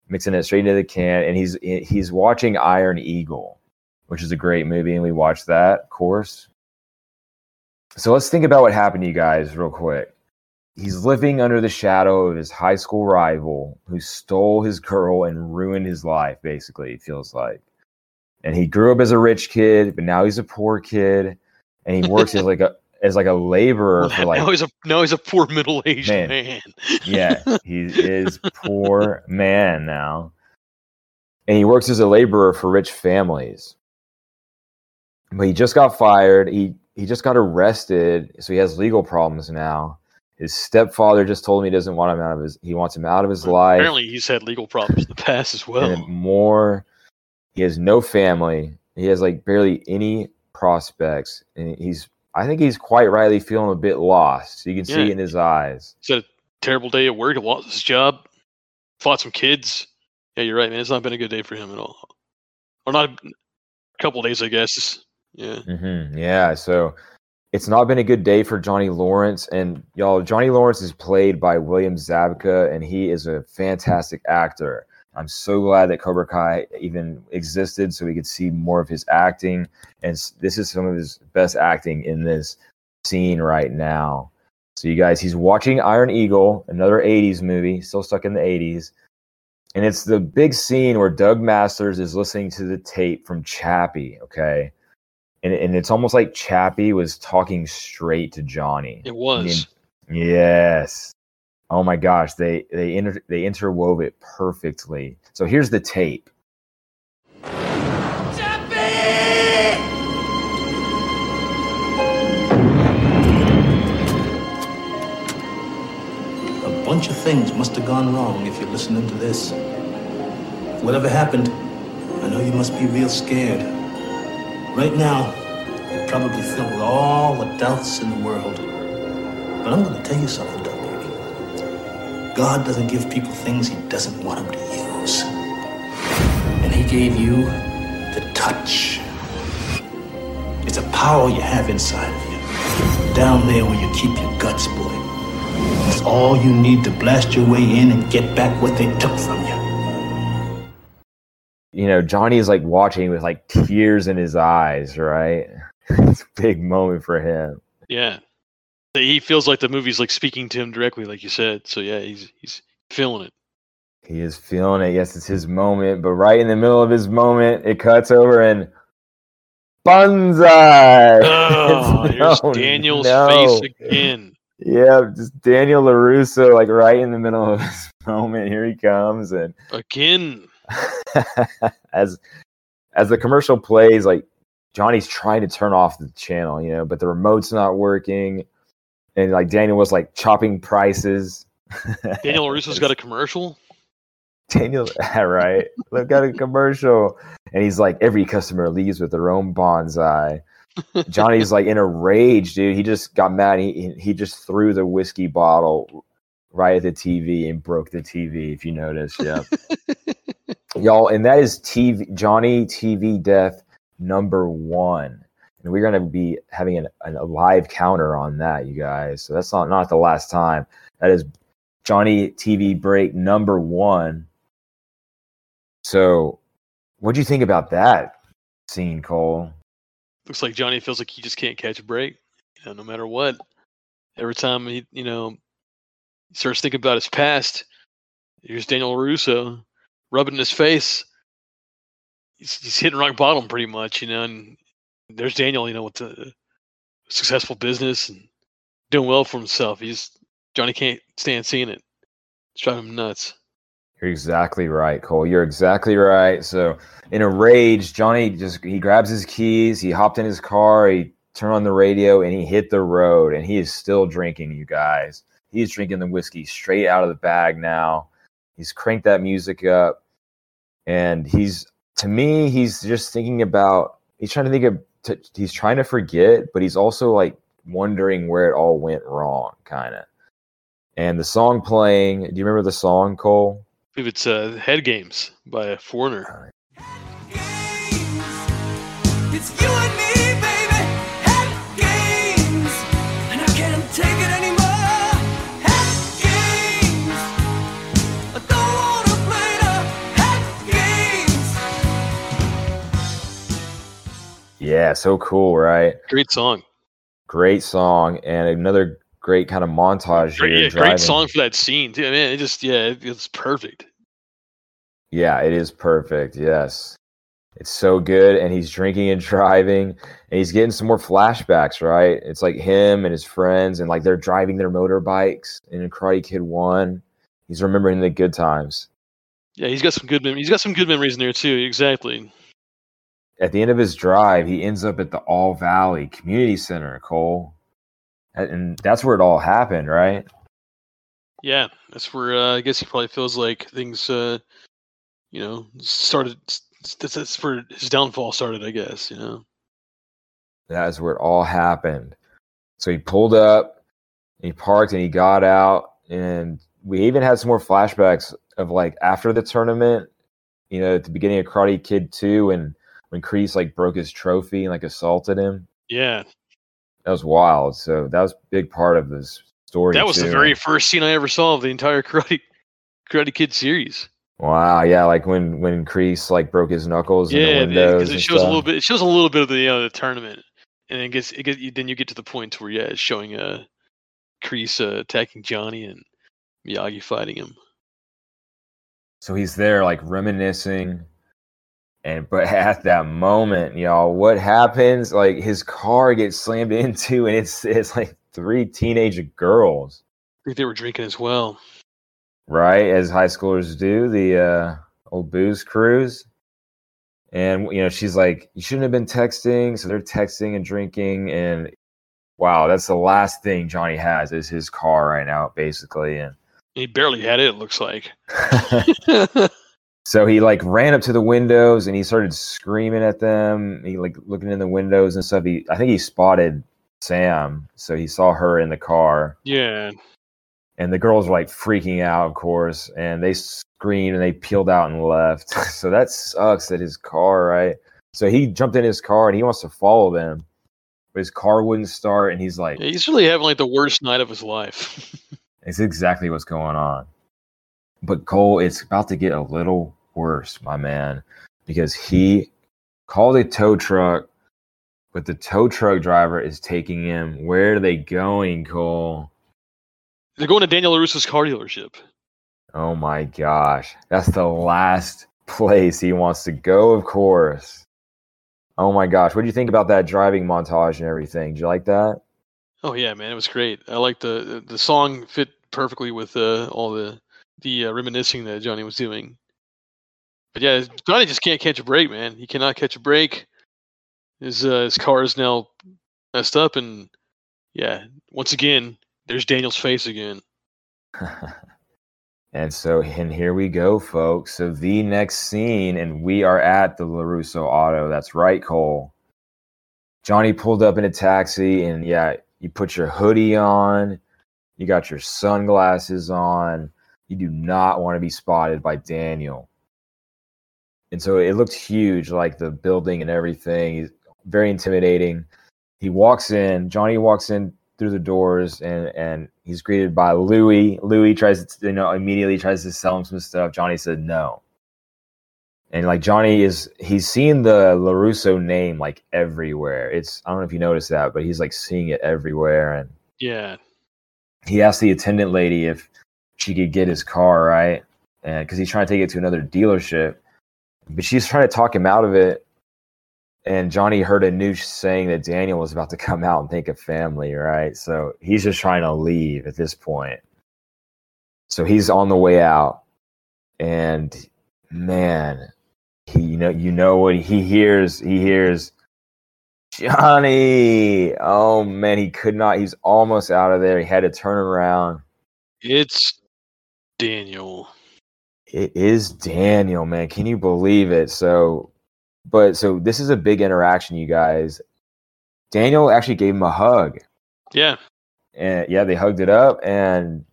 mixing it straight into the can, and he's he's watching Iron Eagle, which is a great movie, and we watched that, of course. So let's think about what happened to you guys real quick. He's living under the shadow of his high school rival who stole his girl and ruined his life, basically, it feels like. And he grew up as a rich kid, but now he's a poor kid. And he works as like a as like a laborer for like now he's a now he's a poor middle aged Man. man. yeah, he is poor man now. And he works as a laborer for rich families. But he just got fired. He he just got arrested, so he has legal problems now. His stepfather just told him he doesn't want him out of his he wants him out of his life. Apparently, he's had legal problems in the past as well. then more he has no family. He has like barely any prospects. And he's I think he's quite rightly feeling a bit lost. You can see Yeah. it in his eyes. He's had a terrible day at work. He lost his job. Fought some kids. Yeah, you're right, man. It's not been a good day for him at all. Or not a couple days, I guess. Yeah. hmm Yeah, so it's not been a good day for Johnny Lawrence, and y'all, Johnny Lawrence is played by William Zabka, and he is a fantastic actor. I'm so glad that Cobra Kai even existed, so we could see more of his acting, and this is some of his best acting in this scene right now. So, you guys, he's watching Iron Eagle, another '80s movie, still stuck in the '80s, and it's the big scene where Doug Masters is listening to the tape from Chappy. Okay and, and it's almost like Chappy was talking straight to Johnny. It was. Yes. Oh my gosh, they they inter, they interwove it perfectly. So here's the tape. A bunch of things must have gone wrong if you're listening to this. Whatever happened, I know you must be real scared. Right now, you're probably filled with all the doubts in the world. But I'm going to tell you something. God doesn't give people things he doesn't want them to use. And he gave you the touch. It's a power you have inside of you. Down there where you keep your guts, boy. It's all you need to blast your way in and get back what they took from you. You know, Johnny is like watching with like tears in his eyes, right? it's a big moment for him. Yeah. He feels like the movie's like speaking to him directly, like you said. So yeah, he's he's feeling it. He is feeling it. Yes, it's his moment, but right in the middle of his moment, it cuts over and Banzai! Oh, here's No, Daniel's no. face again. Yeah, just Daniel LaRusso, like right in the middle of his moment. Here he comes, and Again. as as the commercial plays, like Johnny's trying to turn off the channel, you know, but the remote's not working, and like Daniel was like chopping prices. Daniel LaRusso's got a commercial. Daniel, right? Look got a commercial, and he's like, every customer leaves with their own bonsai. Johnny's like in a rage, dude. He just got mad. He he just threw the whiskey bottle right at the TV and broke the TV. If you notice, yeah, y'all. And that is TV Johnny TV death number one. And we're gonna be having an, an, a live counter on that, you guys. So that's not not the last time. That is Johnny TV break number one. So, what do you think about that scene, Cole? Looks like Johnny feels like he just can't catch a break. You know, no matter what. Every time he, you know, starts thinking about his past. Here's Daniel Russo rubbing his face. He's, he's hitting rock bottom pretty much, you know. And there's Daniel, you know, with the successful business and doing well for himself. He's Johnny can't stand seeing it. It's driving him nuts. You're exactly right, Cole. You're exactly right. So, in a rage, Johnny just he grabs his keys, he hopped in his car, he turned on the radio, and he hit the road. And he is still drinking, you guys. He's drinking the whiskey straight out of the bag now. He's cranked that music up, and he's to me, he's just thinking about. He's trying to think of. T- he's trying to forget, but he's also like wondering where it all went wrong, kind of. And the song playing. Do you remember the song, Cole? I believe it's uh, Head Games by a Foreigner. It's you and Yeah, so cool, right? Great song. Great song and another great kind of montage Great, here. yeah, driving. great song for that scene too. Man, it just yeah, it, it's perfect. Yeah, it is perfect. Yes. It's so good. And he's drinking and driving and he's getting some more flashbacks, right? It's like him and his friends and like they're driving their motorbikes in Karate Kid 1. He's remembering the good times. Yeah, he's got some good mem- he's got some good memories in there too. Exactly. At the end of his drive, he ends up at the All Valley Community Center, Cole. And- that's where it all happened, right? Yeah, that's where uh, I guess he probably feels like things, uh, you know, started. That's, that's where his downfall started, I guess. You know. That is where it all happened. So he pulled up, and he parked, and he got out, and we even had some more flashbacks of like after the tournament, you know, at the beginning of Karate Kid Two, and when Kreese like broke his trophy and like assaulted him. Yeah, That was wild. So that was a big part of this story. that was the very first scene I ever saw of the entire Karate Karate Kid series. wow. Yeah, like when when Kreese like broke his knuckles in the Yeah, because it shows a little bit. It shows a little bit of the you know, the tournament, and then it gets it gets then you get to the point where yeah, it's showing uh, Kreese uh, attacking Johnny and Miyagi fighting him. So he's there like reminiscing. And but at that moment, y'all, what happens? Like his car gets slammed into and it's it's like three teenage girls, I think they were drinking as well. right? As high schoolers do, the uh old booze cruise. And you know, she's like, You shouldn't have been texting. So they're texting and drinking and wow, that's the last thing Johnny has is his car right now, basically. And He barely had it. It looks like. So he like ran up to the windows and he started screaming at them. He like looking in the windows and stuff. He I think he spotted Sam, so he saw her in the car, yeah, and the girls were like freaking out, of course, and they screamed and they peeled out and left. so that sucks that his car, right? So he jumped in his car and he wants to follow them, but his car wouldn't start, and he's like, Yeah, he's really having like the worst night of his life. It's exactly what's going on. But Cole, it's about to get a little worse, my man, because he called a tow truck, but the tow truck driver is taking him. Where are they going, Cole? They're going to Daniel LaRusso's car dealership. Oh my gosh. That's the last place he wants to go, of course. Oh my gosh. What do you think about that driving montage and everything? Do you like that? Oh yeah, man, it was great. I liked the the- the song fit perfectly with uh, all the the uh, reminiscing that Johnny was doing. But yeah, Johnny just can't catch a break, man. He cannot catch a break. His uh, his car is now messed up, and yeah, once again, there's Daniel's face again. And so, and here we go, folks. So the next scene, and we are at the LaRusso Auto. That's right, Cole. Johnny pulled up in a taxi, and yeah, you put your hoodie on, you got your sunglasses on. You do not want to be spotted by Daniel. And so it looked huge, like the building and everything. He's very intimidating. He walks in, Johnny walks in through the doors and and he's greeted by Louie. Louie tries to you know immediately tries to sell him some stuff. Johnny said no. And like Johnny is he's seen the LaRusso name like everywhere. It's I don't know if you noticed that, but he's like seeing it everywhere and Yeah, he asked the attendant lady if she could get his car, right? And because he's trying to take it to another dealership. But she's trying to talk him out of it. And Johnny heard a news saying that Daniel was about to come out and think of family, right? So he's just trying to leave at this point. So he's on the way out. And man, he you know you know what he hears, he hears Johnny. Oh man, he could not. He's almost out of there. He had to turn around. it's Daniel. It is Daniel, man. Can you believe it? So, but so this is a big interaction, you guys. Daniel actually gave him a hug. Yeah, And yeah, they hugged it up. And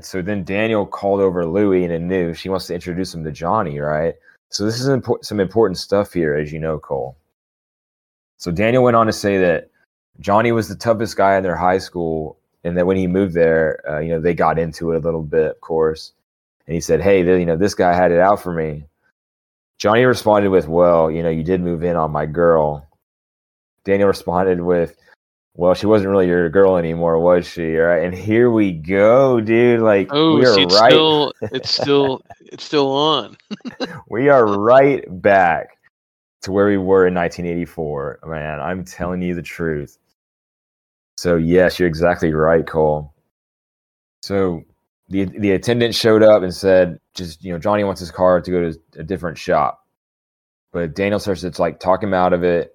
so then Daniel called over Louie and knew she wants to introduce him to Johnny, right? So this is impor- some important stuff here, as you know, Cole. So Daniel went on to say that Johnny was the toughest guy in their high school, and that when he moved there, uh, you know, they got into it a little bit, of course. And he said, "Hey, you know, this guy had it out for me." Johnny responded with, "Well, you know, you did move in on my girl." Daniel responded with, well, she wasn't really your girl anymore, was she? Right? And here we go, dude. Like Oh, we are it's right. still it's still it's still on. we are right back to where we were in 1984. Man, I'm telling you the truth. So yes, you're exactly right, Cole. So the the attendant showed up and said, just you know, Johnny wants his car to go to a different shop. But Daniel starts to like talk him out of it.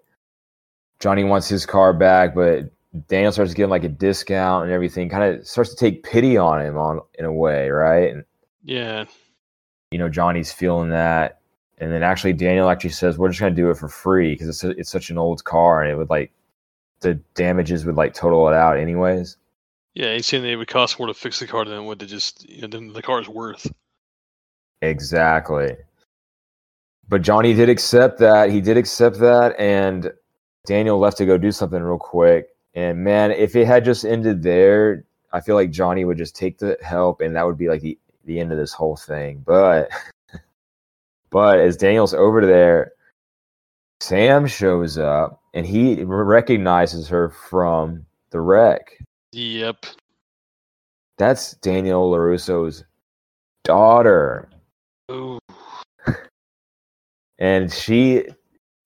Johnny wants his car back, but Daniel starts him like a discount and everything. Kind of starts to take pity on him on in a way, right? And Yeah. you know Johnny's feeling that, and then actually Daniel actually says we're just gonna do it for free because it's it's such an old car and it would like the damages would like total it out anyways. Yeah, he's saying that it would cost more to fix the car than it would to just you know, than the car's worth. Exactly. But Johnny did accept that. He did accept that, and Daniel left to go do something real quick. And man, if it had just ended there, I feel like Johnny would just take the help, and that would be like the the end of this whole thing. But but as Daniel's over there, Sam shows up, and he recognizes her from the wreck. Yep. That's Daniel LaRusso's daughter. Ooh. and she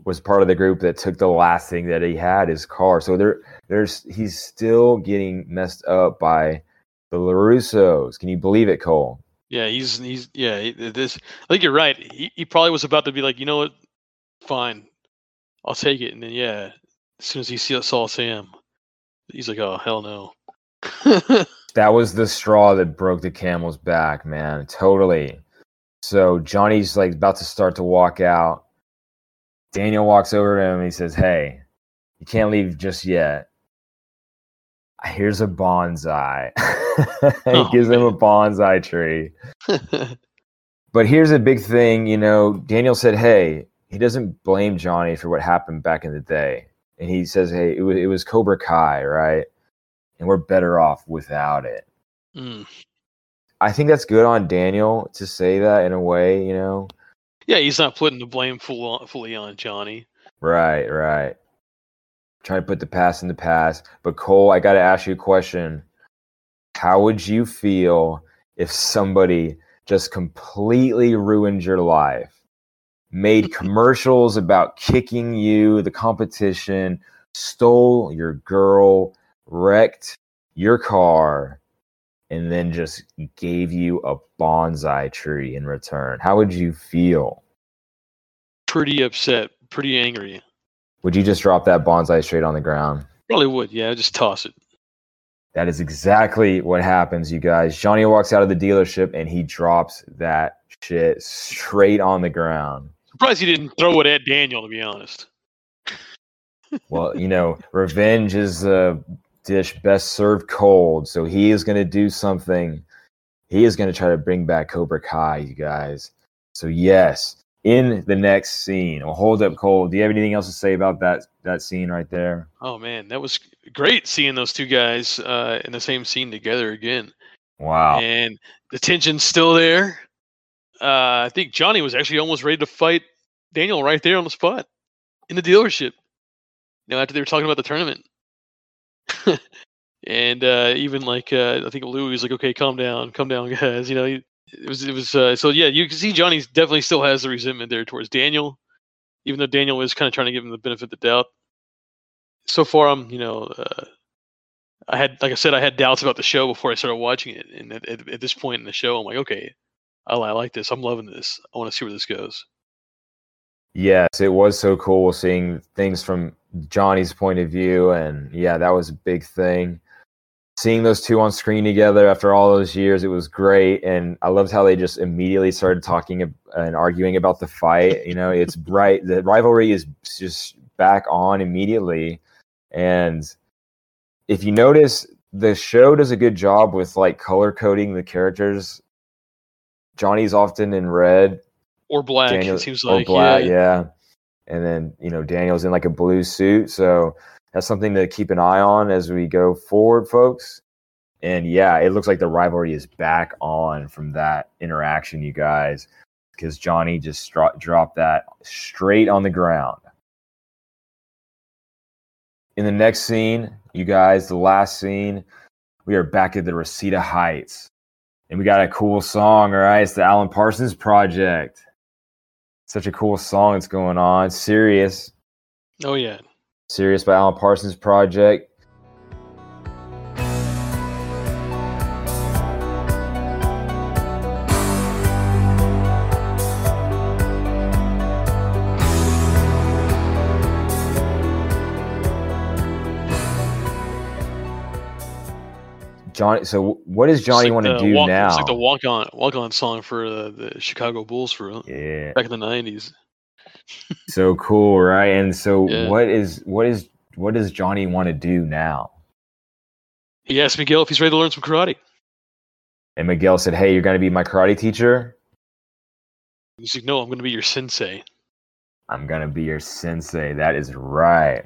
was part of the group that took the last thing that he had his car so there there's he's still getting messed up by the LaRussos can you believe it cole Yeah, he's he's yeah. This I think you're right. He he probably was about to be like, you know what, fine, I'll take it. And then yeah, as soon as he saw Sam, he's like, oh hell no. that was the straw that broke the camel's back man totally so johnny's like about to start to walk out daniel walks over to him and he says hey you can't leave just yet here's a bonsai he Oh, gives him a man. bonsai tree But here's a big thing, you know, Daniel said, hey, he doesn't blame Johnny for what happened back in the day. And he says, hey, it was, it was Cobra Kai, right? And we're better off without it. Mm. I think that's good on Daniel to say that in a way, you know? Yeah, he's not putting the blame full on, fully on Johnny. Right, right. Trying to put the past in the past. But Cole, I got to ask you a question. How would you feel if somebody just completely ruined your life? Made commercials about kicking you, the competition, stole your girl, wrecked your car, and then just gave you a bonsai tree in return. How would you feel? Pretty upset, pretty angry. Would you just drop that bonsai straight on the ground? Probably would. Yeah, just toss it. That is exactly what happens, you guys. Johnny walks out of the dealership and he drops that shit straight on the ground. Surprised he didn't throw it at Daniel. To be honest. Well, you know, revenge is a dish best served cold. So he is going to do something. He is going to try to bring back Cobra Kai, you guys. So, yes, in the next scene, well, hold up, Cole. Do you have anything else to say about that, that scene right there? Oh man, that was great seeing those two guys uh, in the same scene together again. Wow. And the tension's still there. Uh, I think Johnny was actually almost ready to fight Daniel right there on the spot in the dealership. You know, after they were talking about the tournament. and uh, even like uh, I think Louie was like, "Okay, calm down, calm down, guys." You know, he, it was it was uh, so yeah. You can see Johnny definitely still has the resentment there towards Daniel, even though Daniel was kind of trying to give him the benefit of the doubt. So far, I'm you know. Uh, I had, like I said, I had doubts about the show before I started watching it, and at, at, at this point in the show, I'm like, okay, I, I like this. I'm loving this. I want to see where this goes. Yes, it was so cool seeing things from Johnny's point of view. And yeah, that was a big thing. Seeing those two on screen together after all those years, it was great. And I loved how they just immediately started talking and arguing about the fight. You know, it's bright. The rivalry is just back on immediately. And if you notice, the show does a good job with like color coding the characters. Johnny's often in red, Or black, Daniel- it seems or like. black, yeah. yeah. And then you know Daniel's in like a blue suit, so that's something to keep an eye on as we go forward, folks. And yeah, it looks like the rivalry is back on from that interaction, you guys, because Johnny just dro- dropped that straight on the ground. In the next scene, you guys, the last scene, we are back at the Reseda Heights. And we got a cool song, all right? It's the Alan Parsons Project. Such a cool song that's going on. Sirius. Oh yeah. Sirius by Alan Parsons Project. Johnny. So what does Johnny like want to do walk, now? It's like the walk on walk on song for the, the Chicago Bulls for yeah, back in the nineties. so cool, right? And so Yeah. what is what is what does Johnny want to do now? He asked Miguel if he's ready to learn some karate. And Miguel said, "Hey, you're going to be my karate teacher. He's like, "No, I'm going to be your sensei." I'm going to be your sensei." That is right.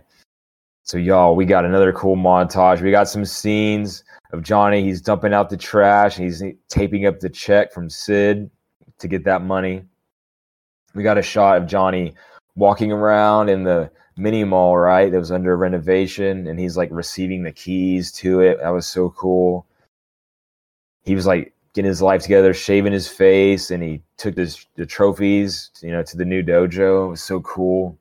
So y'all, we got another cool montage. We got some scenes of Johnny. He's dumping out the trash. He's taping up the check from Sid to get that money. We got a shot of Johnny walking around in the mini mall, right? That was under renovation, and he's like receiving the keys to it. That was so cool. He was like getting his life together, shaving his face, and he took this, the trophies, you know, to the new dojo. It was so cool.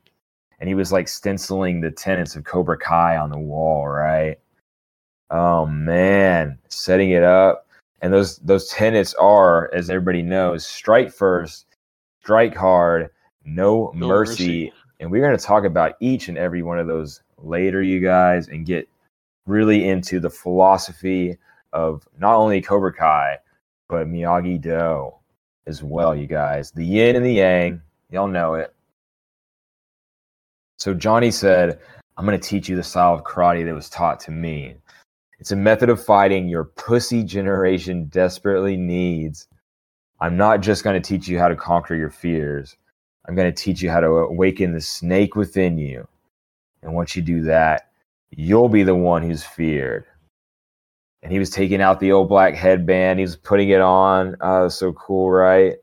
And he was like stenciling the tenets of Cobra Kai on the wall, right? Oh man, setting it up. And those those tenets are, as everybody knows, strike first, strike hard, no, No mercy. mercy. And we're going to talk about each and every one of those later, you guys, and get really into the philosophy of not only Cobra Kai, but Miyagi Do as well, you guys. The yin and the yang, y'all know it. So Johnny said, I'm going to teach you the style of karate that was taught to me. It's a method of fighting your pussy generation desperately needs. I'm not just going to teach you how to conquer your fears. I'm going to teach you how to awaken the snake within you. And once you do that, you'll be the one who's feared. And he was taking out the old black headband. He was putting it on. Oh, so cool, right?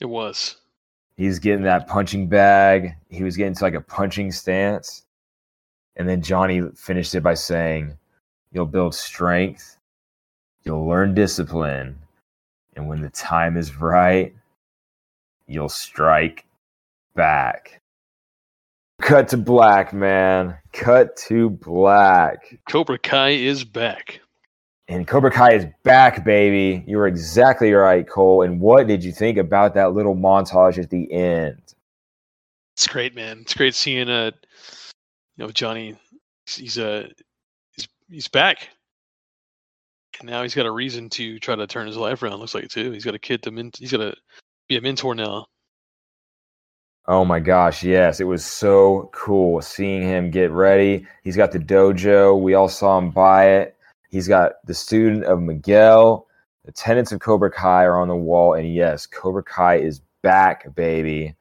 It was. He's getting that punching bag. He was getting to like a punching stance. And then Johnny finished it by saying, You'll build strength, you'll learn discipline, and when the time is right, you'll strike back. Cut to black, man. Cut to black. Cobra Kai is back. And Cobra Kai is back, baby. You were exactly right, Cole. And what did you think about that little montage at the end? It's great, man. It's great seeing uh, you know, Johnny. He's a uh, he's he's back, and now he's got a reason to try to turn his life around. Looks like too. He's got a kid to ment- He's got to be a mentor now. Oh my gosh, yes. It was so cool seeing him get ready. He's got the dojo. We all saw him buy it. He's got the student of Miguel. The tenants of Cobra Kai are on the wall. And yes, Cobra Kai is back, baby.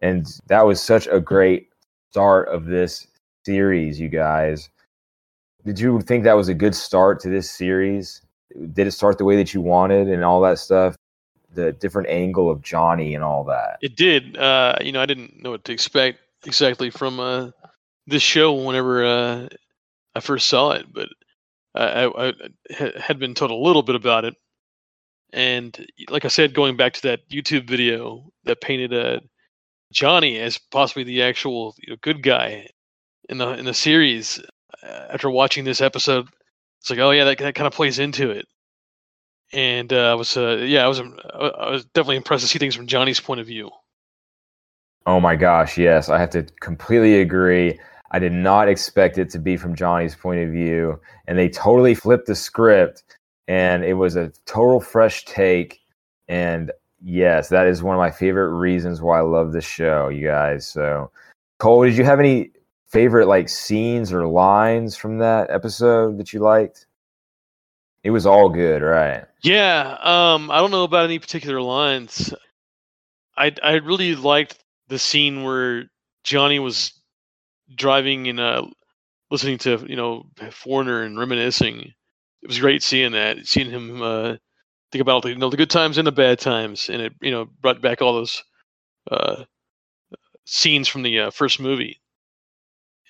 And that was such a great start of this series, you guys. Did you think that was a good start to this series? Did it start the way that you wanted and all that stuff? The different angle of Johnny and all that. It did. Uh, you know, I didn't know what to expect exactly from uh, this show whenever uh, I first saw it, but I, I, I had been told a little bit about it. And like I said, going back to that YouTube video that painted uh, Johnny as possibly the actual you know, good guy in the in the series, uh, after watching this episode, it's like, oh yeah, that that kind of plays into it. And uh, I was, uh, yeah, I was, I I was definitely impressed to see things from Johnny's point of view. Oh my gosh, yes, I have to completely agree. I did not expect it to be from Johnny's point of view, and they totally flipped the script, and it was a total fresh take. And yes, that is one of my favorite reasons why I love this show, you guys. So, Cole, did you have any favorite like scenes or lines from that episode that you liked? It was all good, right? Yeah, um, I don't know about any particular lines. I I really liked the scene where Johnny was driving and uh, listening to you know Foreigner and reminiscing. It was great seeing that, seeing him uh, think about the, you know the good times and the bad times, and it you know brought back all those uh, scenes from the uh, first movie,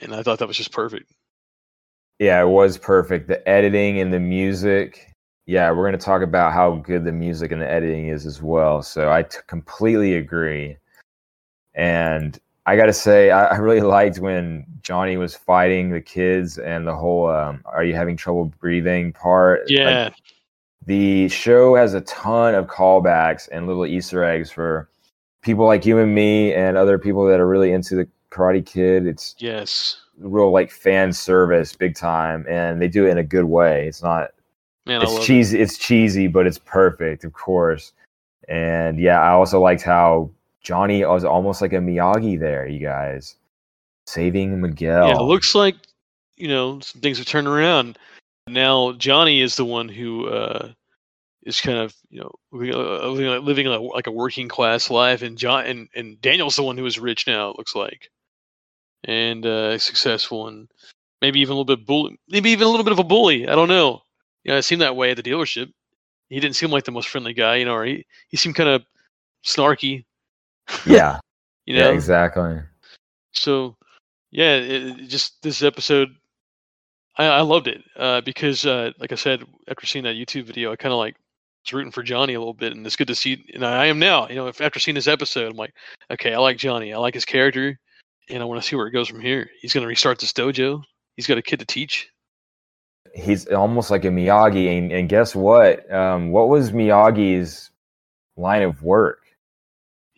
and I thought that was just perfect. Yeah, it was perfect. The editing and the music. Yeah, we're going to talk about how good the music and the editing is as well. So I t- completely agree. And I got to say, I, I really liked when Johnny was fighting the kids and the whole um, "Are you having trouble breathing?" part. Like, Yeah, the show has a ton of callbacks and little Easter eggs for people like you and me and other people that are really into the Karate Kid. It's yes, real like fan service, big time, and they do it in a good way. It's not man, it's love it. cheesy. It's cheesy, but it's perfect, of course. And yeah, I also liked how Johnny was almost like a Miyagi there. You guys saving Miguel. Yeah, it looks like you know some things have turned around. Now Johnny is the one who uh, is kind of you know living, uh, living, living a, like a working class life, and John and, and Daniel's the one who is rich now. It looks like, and uh, successful, and maybe even a little bit bully, maybe even a little bit of a bully. I don't know. Yeah, it seemed that way at the dealership. He didn't seem like the most friendly guy, you know, or he, he seemed kind of snarky, yeah, you know. yeah, exactly. So, yeah, it, it just this episode, I, I loved it uh, because, uh, like I said, after seeing that YouTube video, I kind of like was rooting for Johnny a little bit, and it's good to see. And I am now, you know, if, after seeing this episode, I'm like, okay, I like Johnny, I like his character, and I want to see where it goes from here. He's gonna restart this dojo. He's got a kid to teach. He's almost like a Miyagi, and, and guess what? Um, what was Miyagi's line of work?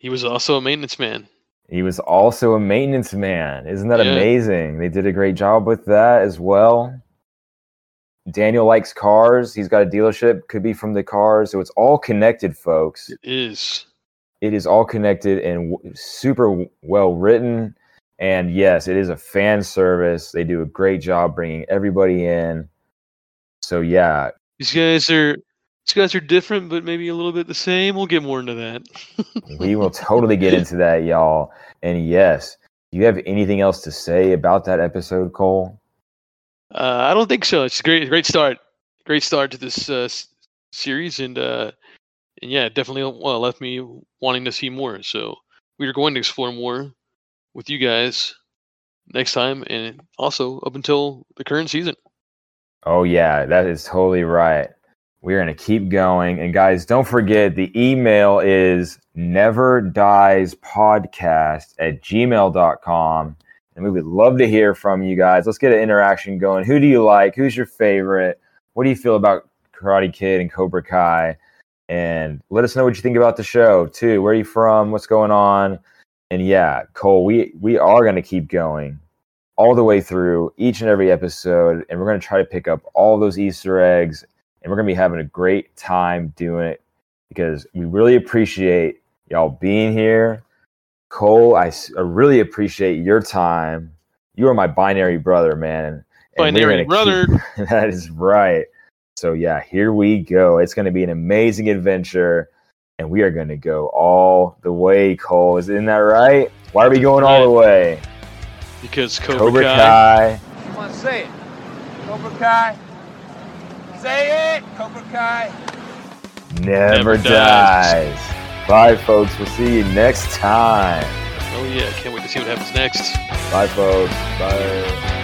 He was also a maintenance man. He was also a maintenance man. Isn't that Yeah. amazing? They did a great job with that as well. Daniel likes cars. He's got a dealership, could be from the cars. So it's all connected, folks. It is. It is all connected and w- super w- well written. And yes, it is a fan service. They do a great job bringing everybody in. So yeah, These guys are these guys are different, but maybe a little bit the same. We'll get more into that. we will totally get into that, y'all. And yes, do you have anything else to say about that episode, Cole? Uh, I don't think so. It's a great, great start. Great start to this uh, series, and uh, and yeah, definitely well left me wanting to see more. So we are going to explore more with you guys next time, and also up until the current season. Oh yeah, that is totally right. We're gonna keep going. And guys, don't forget the email is never dies podcast at gmail.com. And we would love to hear from you guys. Let's get an interaction going. Who do you like? Who's your favorite? What do you feel about Karate Kid and Cobra Kai? And let us know what you think about the show too. Where are you from? What's going on? And yeah, Cole, we we are gonna keep going all the way through each and every episode, and we're going to try to pick up all those Easter eggs, and we're going to be having a great time doing it because we really appreciate y'all being here. Cole, I really appreciate your time. You are my binary brother, man. and we're Binary gonna brother. keep- that is right. So yeah, here we go. It's going to be an amazing adventure, and we are going to go all the way. Cole, isn't that right? Why are we going all the way? Because Cobra, Cobra Kai. Kai. Come on, say it. Cobra Kai. Say it. Cobra Kai. never, Never dies. dies. Bye, folks. We'll see you next time. Oh yeah, I can't wait to see what happens next. Bye, folks. Bye.